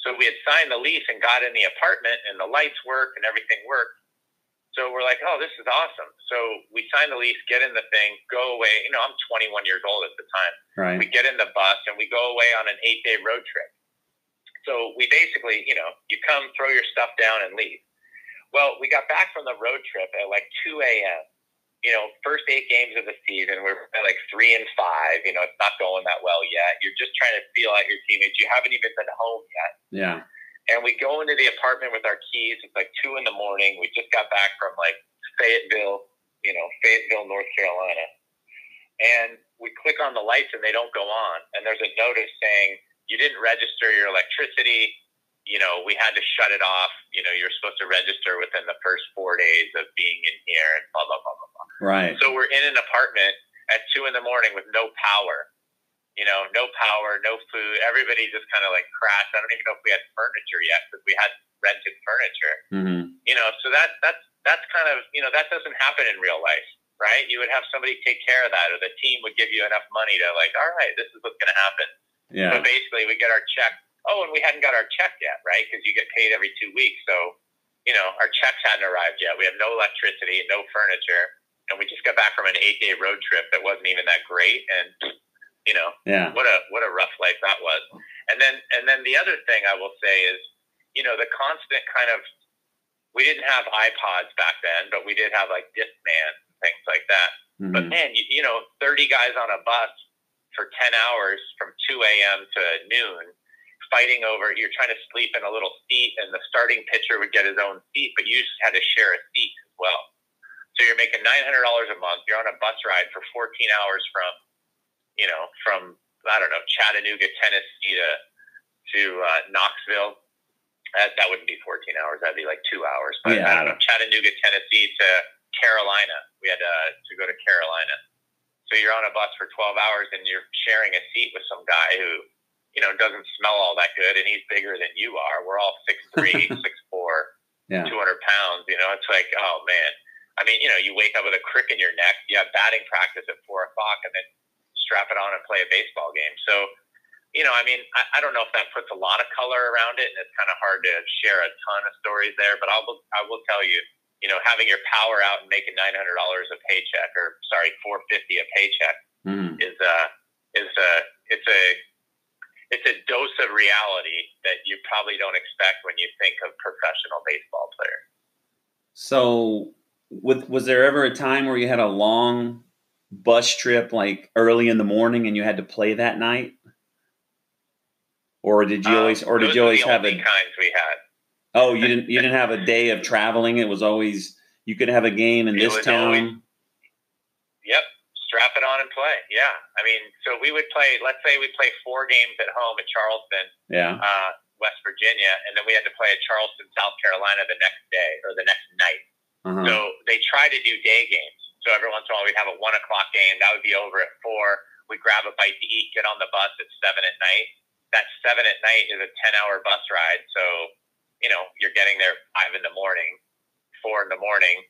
S3: So we had signed the lease and got in the apartment, and the lights work and everything worked. So we're like, oh, this is awesome. So we sign the lease, get in the thing, go away. You know, I'm 21 years old at the time. Right. We get in the bus and we go away on an eight day road trip. So we basically, you know, you come, throw your stuff down, and leave. Well, we got back from the road trip at like 2 a.m you know, first eight games of the season, we're like three and five. You know, it's not going that well yet. You're just trying to feel out your teammates. You haven't even been home yet.
S2: Yeah.
S3: And we go into the apartment with our keys. It's like two in the morning. We just got back from like Fayetteville, you know, Fayetteville, North Carolina. And we click on the lights and they don't go on. And there's a notice saying you didn't register your electricity you know, we had to shut it off. You know, you're supposed to register within the first four days of being in here and blah, blah, blah, blah, blah.
S2: Right.
S3: So we're in an apartment at two in the morning with no power, you know, no power, no food. Everybody just kind of like crashed. I don't even know if we had furniture yet because we had rented furniture, mm-hmm. you know, so that, that's, that's kind of, you know, that doesn't happen in real life, right? You would have somebody take care of that or the team would give you enough money to like, all right, this is what's going to happen. Yeah. But basically we get our check oh, and we hadn't got our check yet, right? Because you get paid every two weeks. So, you know, our checks hadn't arrived yet. We have no electricity, no furniture, and we just got back from an eight day road trip that wasn't even that great. And you know,
S2: yeah.
S3: what a what a rough life that was. And then and then the other thing I will say is, you know, the constant kind of we didn't have iPods back then, but we did have like Discman things like that. Mm-hmm. But man, you, you know, 30 guys on a bus for 10 hours from 2 a.m. to noon fighting over you're trying to sleep in a little seat and the starting pitcher would get his own seat but you just had to share a seat as well so you're making $900 a month you're on a bus ride for 14 hours from you know from i don't know chattanooga tennessee to to uh, knoxville that, that wouldn't be 14 hours that'd be like two hours but yeah. i don't know chattanooga tennessee to Carolina. We had uh, to go to Carolina. So you're on a bus for 12 hours and you're sharing a seat with some guy who, you know, doesn't smell all that good and he's bigger than you are. We're all 6'3", 6'4", yeah. 200 pounds. You know, it's like, oh man. I mean, you know, you wake up with a crick in your neck. You have batting practice at four o'clock, and then strap it on and play a baseball game. So, you know, I mean, I, I don't know if that puts a lot of color around it, and it's kind of hard to share a ton of stories there. But I'll, I will tell you, you know, having your power out and making nine hundred dollars a paycheck, or sorry, four fifty a paycheck, mm. is uh is a it's a it's a dose of reality that you probably don't expect when you think of professional baseball players.
S2: So, with, was there ever a time where you had a long bus trip, like early in the morning, and you had to play that night? Or did you um, always, or did you always have a
S3: kinds we had?
S2: Oh, you didn't. You didn't have a day of traveling. It was always you could have a game in it this town. Always,
S3: yep, strap it on and play. Yeah, I mean, so we would play. Let's say we play four games at home at Charleston.
S2: Yeah.
S3: Uh, West Virginia, and then we had to play at Charleston, South Carolina the next day or the next night. Uh-huh. So they try to do day games. So every once in a while we'd have a one o'clock game. That would be over at four. We'd grab a bite to eat, get on the bus at seven at night. That seven at night is a 10 hour bus ride. So you know, you're getting there five in the morning, four in the morning.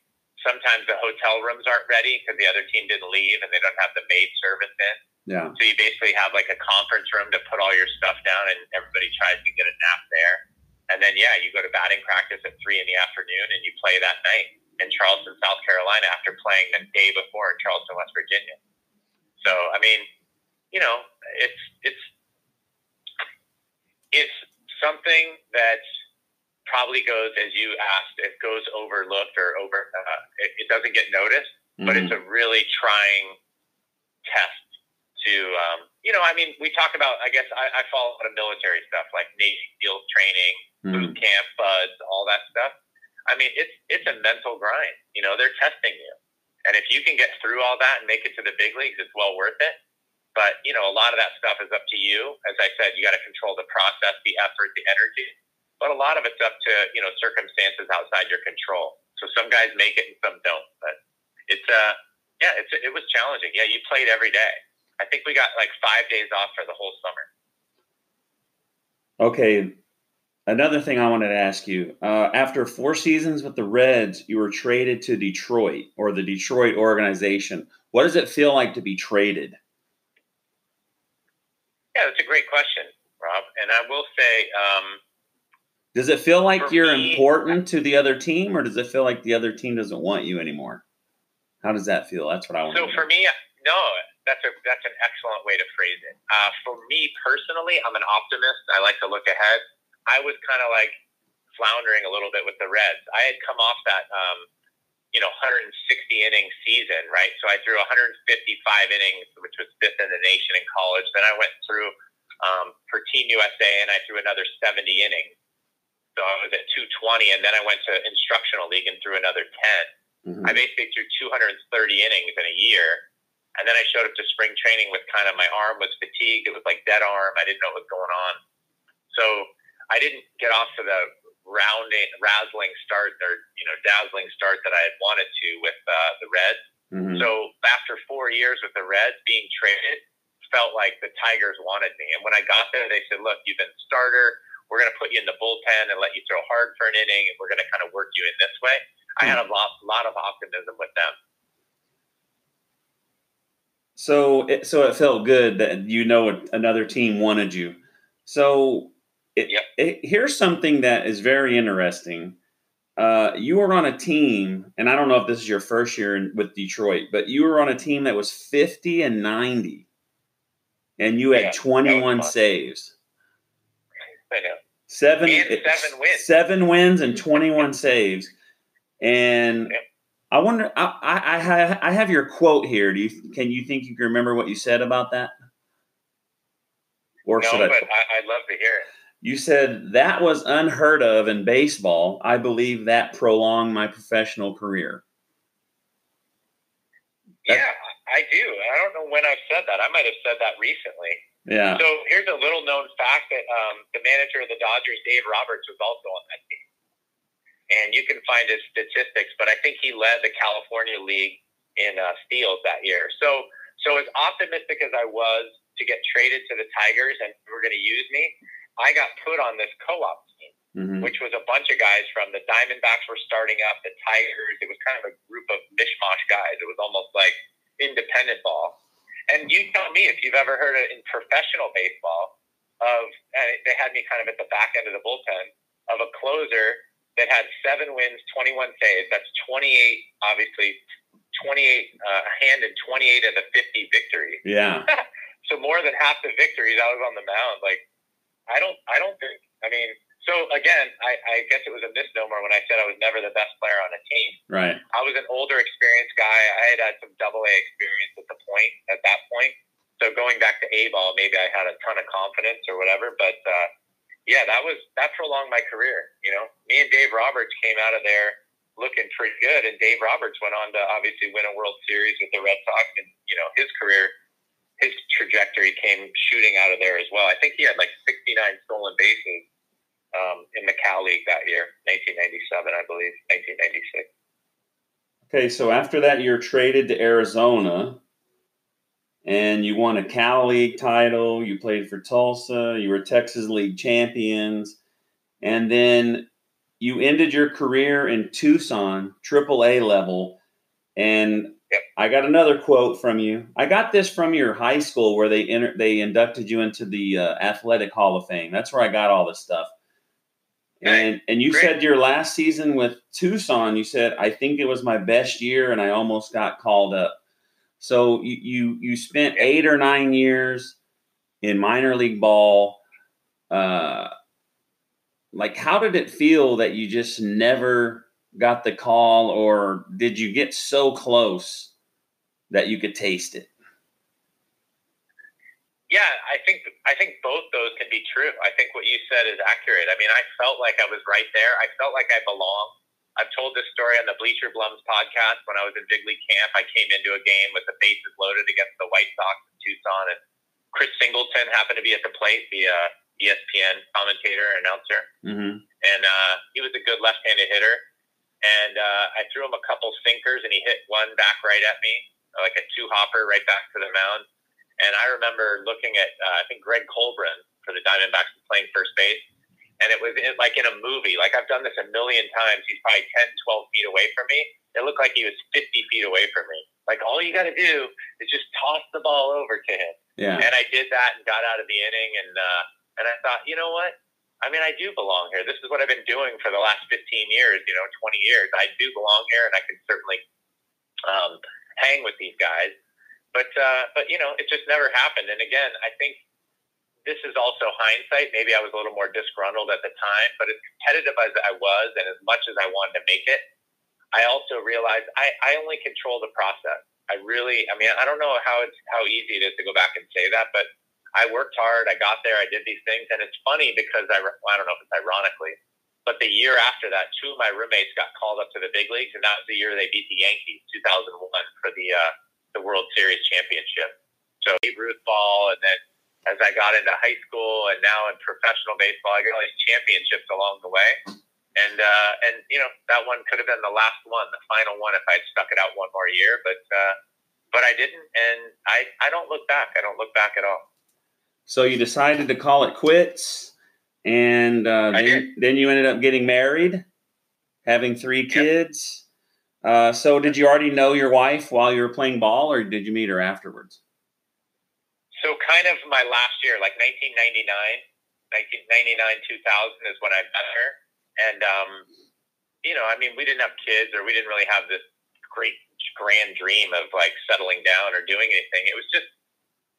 S3: Sometimes the hotel rooms aren't ready because the other team didn't leave and they don't have the maid service in.
S2: Yeah.
S3: So you basically have like a conference room to put all your stuff down and everybody tries to get a nap there. And then, yeah, you go to batting practice at three in the afternoon and you play that night in Charleston, South Carolina after playing the day before in Charleston, West Virginia. So, I mean, you know, it's, it's, it's something that's probably goes as you asked. It goes overlooked or over. Uh, it, it, doesn't get noticed, mm-hmm. but it's a really trying test to. Um, you know, I mean, we talk about. I guess I, I follow a lot of military stuff like Navy SEALs training, mm-hmm. boot camp, BUD/S, all that stuff. I mean, it's it's a mental grind. You know, they're testing you, and if you can get through all that and make it to the big leagues, it's well worth it. But you know, a lot of that stuff is up to you. As I said, you got to control the process, the effort, the energy but a lot of it's up to you know circumstances outside your control. So some guys make it and some don't. But it's uh yeah, it's it was challenging. Yeah, you played every day. I think we got like five days off for the whole summer.
S2: Okay. Another thing I wanted to ask you: uh, after four seasons with the Reds, you were traded to Detroit or the Detroit organization. What does it feel like to be traded?
S3: Yeah, that's a great question, Rob. And I will say, um,
S2: does it feel like you're me, important to the other team, or does it feel like the other team doesn't want you anymore? How does that feel? That's what I want.
S3: So for me, no, that's a that's an excellent way to phrase it. Uh, for me personally, I'm an optimist. I like to look ahead. I was kind of like floundering a little bit with the Reds. I had come off that um, you know 160 inning season, right? So I threw 155 innings, which was fifth in the nation in college. Then I went through um, for Team USA, and I threw another 70 innings. So I was at 220, and then I went to instructional league and threw another 10. Mm-hmm. I basically threw 230 innings in a year. And then I showed up to spring training with kind of my arm was fatigued. It was like dead arm. I didn't know what was going on. So I didn't get off to the rounding, razzling start or, you know, dazzling start that I had wanted to with uh, the Reds. Mm-hmm. So after four years with the Reds being traded, felt like the Tigers wanted me. And when I got there, they said, look, you've been starter we're going to put you in the bullpen and let you throw hard for an inning, and we're going to kind of work you in this way. I had a lot, lot of optimism with them.
S2: So, it, so it felt good that you know another team wanted you. So, it, yep. it, here's something that is very interesting. Uh, you were on a team, and I don't know if this is your first year in, with Detroit, but you were on a team that was 50 and 90, and you had yeah, 21 saves.
S3: I know.
S2: Seven,
S3: and seven wins.
S2: Seven wins and 21 saves. And. I wonder, I, I, I have your quote here. Do you, can you think you can remember what you said about that?
S3: Or no, should I? but I, I'd love to hear it.
S2: You said that was unheard of in baseball. I believe that prolonged my professional career.
S3: yeah, I do. I don't know when I've said that. I might have said that recently.
S2: Yeah.
S3: So here's a little known fact that um, the manager of the Dodgers, Dave Roberts, was also on that team. and you can find his statistics, but I think he led the California League in uh, steals that year. So, so as optimistic as I was to get traded to the Tigers and were going to use me, I got put on this co-op team, mm-hmm. which was a bunch of guys from the Diamondbacks were starting up, the Tigers. It was kind of a group of mishmash guys. It was almost like independent ball. And you tell me if you've ever heard of in professional baseball of they had me kind of at the back end of the bullpen of a closer that had seven wins, 21 saves. That's 28, obviously, 28 uh, hand in 28 of the 50 victories.
S2: Yeah.
S3: so more than half the victories, I was on the mound. Like, I don't, I don't think. I mean, so again, I, I guess it was a misnomer when I said I was never the best player on a team.
S2: Right.
S3: I was an older, experienced guy. I had had some Double A experience at the point at that point. So going back to A ball, maybe I had a ton of confidence or whatever. But uh, yeah, that was that prolonged my career. You know, me and Dave Roberts came out of there looking pretty good, and Dave Roberts went on to obviously win a World Series with the Red Sox, and you know his career, his trajectory came shooting out of there as well. I think he had like 69 stolen bases um, in the Cal League that year, 1997, I believe, 1996.
S2: Okay, so after that, you're traded to Arizona and you won a Cal League title. You played for Tulsa. You were Texas League champions, and then you ended your career in Tucson, AAA level. And I got another quote from you. I got this from your high school where they enter, they inducted you into the uh, Athletic Hall of Fame. That's where I got all this stuff. And and you Great. said your last season with Tucson, you said I think it was my best year, and I almost got called up. So you, you, you spent eight or nine years in minor league ball. Uh, like, how did it feel that you just never got the call, or did you get so close that you could taste it?
S3: Yeah, I think I think both those can be true. I think what you said is accurate. I mean, I felt like I was right there. I felt like I belonged. I've told this story on the Bleacher Blums podcast. When I was in big league camp, I came into a game with the bases loaded against the White Sox in Tucson, and Chris Singleton happened to be at the plate, the uh, ESPN commentator announcer, mm-hmm. and uh, he was a good left-handed hitter. And uh, I threw him a couple sinkers, and he hit one back right at me, like a two hopper right back to the mound. And I remember looking at, uh, I think Greg Colbrunn for the Diamondbacks was playing first base and it was in, like in a movie. Like I've done this a million times. He's probably 10, 12 feet away from me. It looked like he was 50 feet away from me. Like all you got to do is just toss the ball over to him.
S2: Yeah.
S3: And I did that and got out of the inning. And, uh, and I thought, you know what? I mean, I do belong here. This is what I've been doing for the last 15 years, you know, 20 years. I do belong here and I can certainly, um, hang with these guys. But, uh, but, you know, it just never happened. And again, I think this is also hindsight. Maybe I was a little more disgruntled at the time, but as competitive as I was and as much as I wanted to make it, I also realized I, I only control the process. I really, I mean, I don't know how it's how easy it is to go back and say that, but I worked hard. I got there. I did these things, and it's funny because I, well, I don't know if it's ironically, but the year after that, two of my roommates got called up to the big leagues, and that was the year they beat the Yankees, 2001, for the uh, the World Series championship. So Ruth ball, and then as I got into high school and now in professional baseball, I got all these championships along the way. And uh, and you know that one could have been the last one, the final one, if I'd stuck it out one more year. But uh, but I didn't, and I I don't look back. I don't look back at all.
S2: So you decided to call it quits, and uh, then, then you ended up getting married, having three kids. Yep. Uh, so did you already know your wife while you were playing ball, or did you meet her afterwards?
S3: so kind of my last year, like 1999, 1999, 2000 is when I met her. And, um, you know, I mean, we didn't have kids or we didn't really have this great grand dream of like settling down or doing anything. It was just,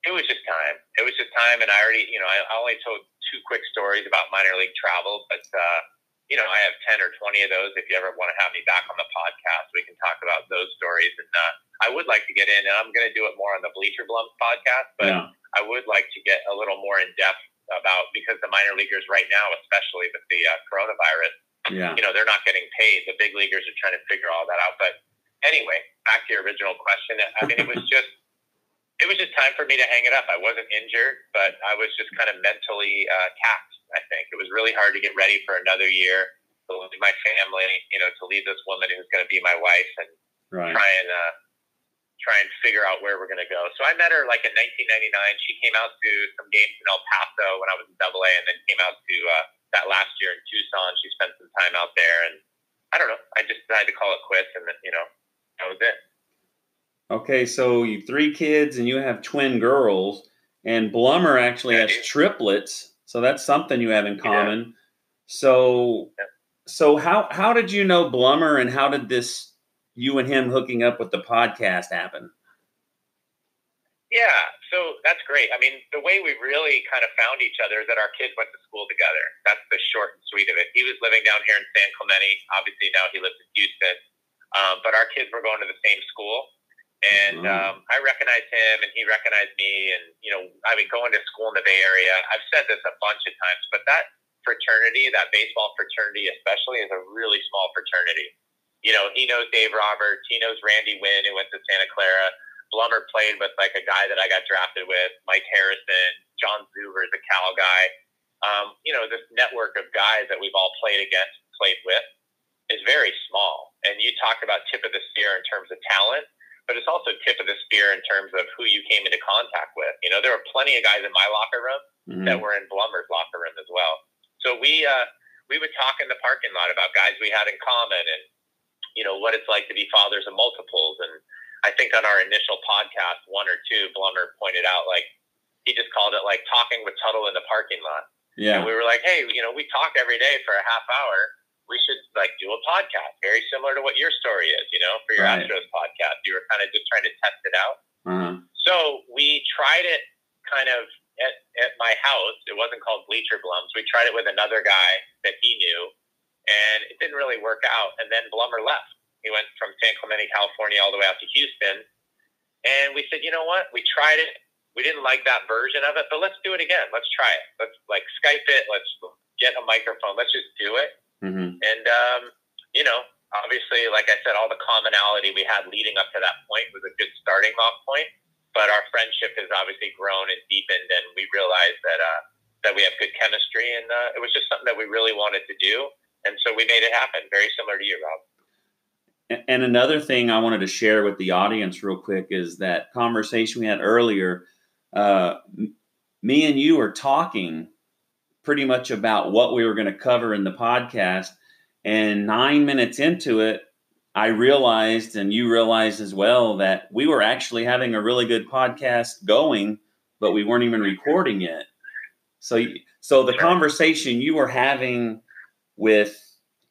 S3: it was just time. It was just time. And I already, you know, I, I only told two quick stories about minor league travel, but, uh, you know, I have 10 or 20 of those. If you ever want to have me back on the podcast, we can talk about those stories. And uh, I would like to get in, and I'm going to do it more on the Bleacher Blums podcast, but yeah. I would like to get a little more in depth about because the minor leaguers right now, especially with the uh, coronavirus,
S2: yeah.
S3: you know, they're not getting paid. The big leaguers are trying to figure all that out. But anyway, back to your original question. I mean, it was just. It was just time for me to hang it up. I wasn't injured, but I was just kind of mentally uh, taxed I think it was really hard to get ready for another year. to leave my family, you know, to leave this woman who's going to be my wife and right. try and uh, try and figure out where we're going to go. So I met her like in 1999. She came out to some games in El Paso when I was in Double A, and then came out to uh, that last year in Tucson. She spent some time out there, and I don't know. I just decided to call it quits, and then you know that was it.
S2: Okay, so you three kids, and you have twin girls, and Blummer actually has triplets. So that's something you have in common. Yeah. So, so how how did you know Blummer, and how did this you and him hooking up with the podcast happen?
S3: Yeah, so that's great. I mean, the way we really kind of found each other is that our kids went to school together. That's the short and sweet of it. He was living down here in San Clemente. Obviously, now he lives in Houston. Um, but our kids were going to the same school. And mm-hmm. um, I recognized him and he recognized me. And, you know, I mean, going to school in the Bay Area, I've said this a bunch of times, but that fraternity, that baseball fraternity especially, is a really small fraternity. You know, he knows Dave Roberts, he knows Randy Winn, who went to Santa Clara. Blummer played with like a guy that I got drafted with, Mike Harrison, Jon Zuber is a Cal guy. Um, you know, this network of guys that we've all played against, played with, is very small. And you talked about tip of the spear in terms of talent, but it's also tip of the spear in terms of who you came into contact with. You know, there were plenty of guys in my locker room mm-hmm. that were in Blummer's locker room as well. So we uh, we would talk in the parking lot about guys we had in common and you know what it's like to be fathers of multiples and I think on our initial podcast, one or two, Blummer pointed out like he just called it like talking with Tuttle in the parking lot. Yeah. And we were like, hey, you know, we talk every day for a half hour. We should like do a podcast, very similar to what your story is, you know, for your right. Astros podcast. You were kind of just trying to test it out. Uh-huh. So we tried it kind of at, at my house. It wasn't called Bleacher Blums. We tried it with another guy that he knew, and it didn't really work out. And then Blummer left. He went from San Clemente, California, all the way out to Houston. And we said, you know what? We tried it. We didn't like that version of it, but let's do it again. Let's try it. Let's like Skype it. Let's get a microphone. Let's just do it. Mm-hmm. And um, you know, obviously, like I said, all the commonality we had leading up to that point was a good starting off point. But our friendship has obviously grown and deepened, and we realized that uh, that we have good chemistry, and uh, it was just something that we really wanted to do, and so we made it happen. Very similar to you, Rob.
S2: And another thing I wanted to share with the audience real quick is that conversation we had earlier. Uh, me and you were talking pretty much about what we were going to cover in the podcast. And nine minutes into it, I realized, and you realized as well, that we were actually having a really good podcast going, but we weren't even recording yet. So, so the conversation you were having with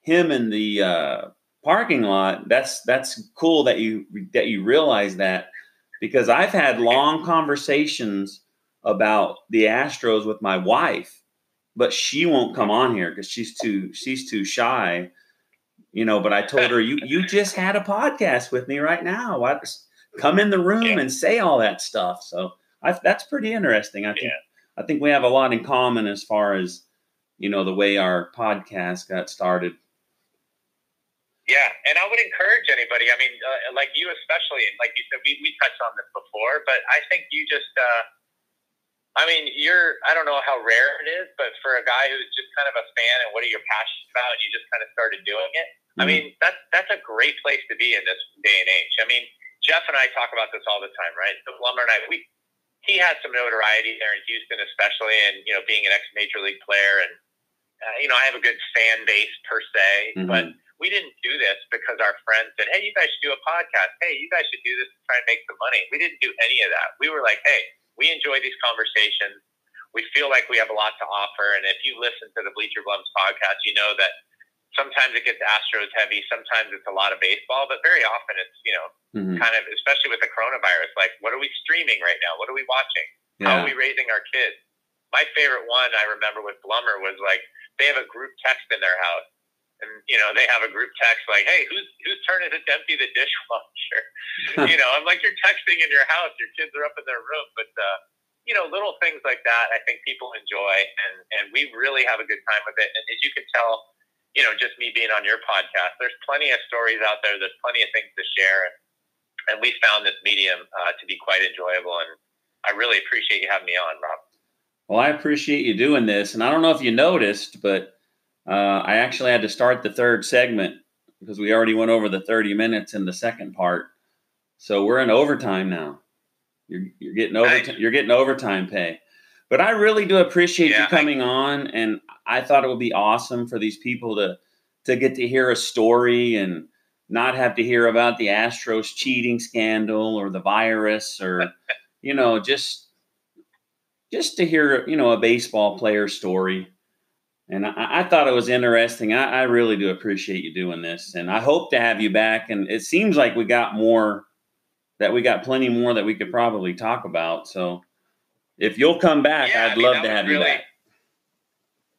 S2: him in the uh, parking lot that's that's cool that you that you realize that because I've had long conversations about the Astros with my wife, but she won't come on here because she's too she's too shy, you know. But I told her you you just had a podcast with me right now. I just come in the room and say all that stuff. So I, that's pretty interesting. I think yeah. I think we have a lot in common as far as you know the way our podcast got started.
S3: Yeah, and I would encourage anybody. I mean, uh, like you especially, like you said, we, we touched on this before, but I think you just, uh, I mean, you're, I don't know how rare it is, but for a guy who's just kind of a fan and what are you passionate about, and you just kind of started doing it. Mm-hmm. I mean, that's that's a great place to be in this day and age. I mean, Jeff and I talk about this all the time, right? The Blummer and I, we, he had some notoriety there in Houston, especially, and you know, being an ex major league player, and uh, you know, I have a good fan base per se, mm-hmm. but we didn't do this because our friends said, "Hey, you guys should do a podcast. Hey, you guys should do this to try and make some money." We didn't do any of that. We were like, "Hey, we enjoy these conversations. We feel like we have a lot to offer, and if you listen to the Bleacher Blums podcast, you know that sometimes it gets Astros heavy, sometimes it's a lot of baseball, but very often it's you know mm-hmm. kind of especially with the coronavirus, like what are we streaming right now? What are we watching? Yeah. How are we raising our kids?" My favorite one I remember with Blummer was like they have a group text in their house and you know they have a group text like, "Hey, who's whose turn is it to empty the dishwasher?" you know, I'm like, you're texting in your house, your kids are up in their room, but uh, you know, little things like that, I think people enjoy, and and we really have a good time with it. And as you can tell, you know, just me being on your podcast, there's plenty of stories out there. There's plenty of things to share, and, and we found this medium uh, to be quite enjoyable. And I really appreciate you having me on, Rob.
S2: Well, I appreciate you doing this, and I don't know if you noticed, but Uh, I actually had to start the third segment because we already went over the 30 minutes in the second part. So we're in overtime now. You're, you're getting overtime. You're getting overtime pay. But I really do appreciate yeah, you coming I, on, and I thought it would be awesome for these people to to get to hear a story and not have to hear about the Astros cheating scandal or the virus or you know just just to hear you know a baseball player story. And I, I thought it was interesting. I, I really do appreciate you doing this, and I hope to have you back. And it seems like we got more that we got plenty more that we could probably talk about. So if you'll come back, yeah, I'd I mean, love to have really, you back.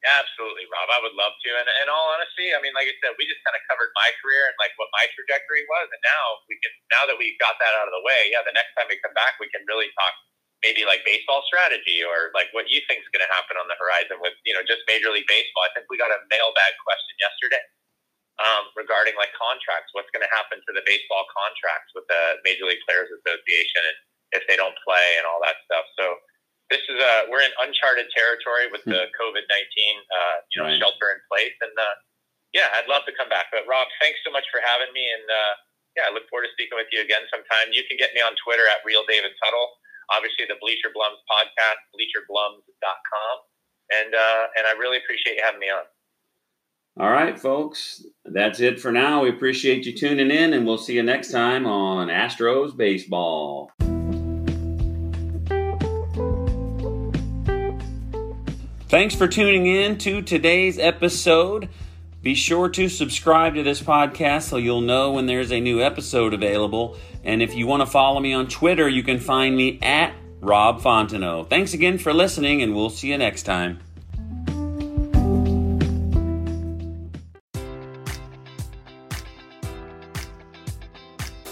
S3: Absolutely, Rob. I would love to. And in all honesty, I mean, like I said, we just kind of covered my career and like what my trajectory was. And now we can, now that we got that out of the way, yeah, the next time we come back, we can really talk maybe like baseball strategy or like what you think is going to happen on the horizon with, you know, just Major League Baseball. I think we got a mailbag question yesterday um, regarding like contracts. What's going to happen to the baseball contracts with the Major League Players Association and if they don't play and all that stuff. So, this is a uh, we're in uncharted territory with the hmm. COVID nineteen uh, you know right. shelter in place, and uh, yeah, I'd love to come back. But Rob, thanks so much for having me, and uh, yeah, I look forward to speaking with you again sometime. You can get me on Twitter at real David Tuttle. Obviously, the Bleacher Blums podcast, bleacherblums.com, and uh, and I really appreciate you having me on.
S2: All right, folks, that's it for now. We appreciate you tuning in, and we'll see you next time on Astros Baseball. Thanks for tuning in to today's episode. Be sure to subscribe to this podcast so you'll know when there's a new episode available. And if you want to follow me on Twitter, you can find me at Rob Fontenot. Thanks again for listening, and we'll see you next time.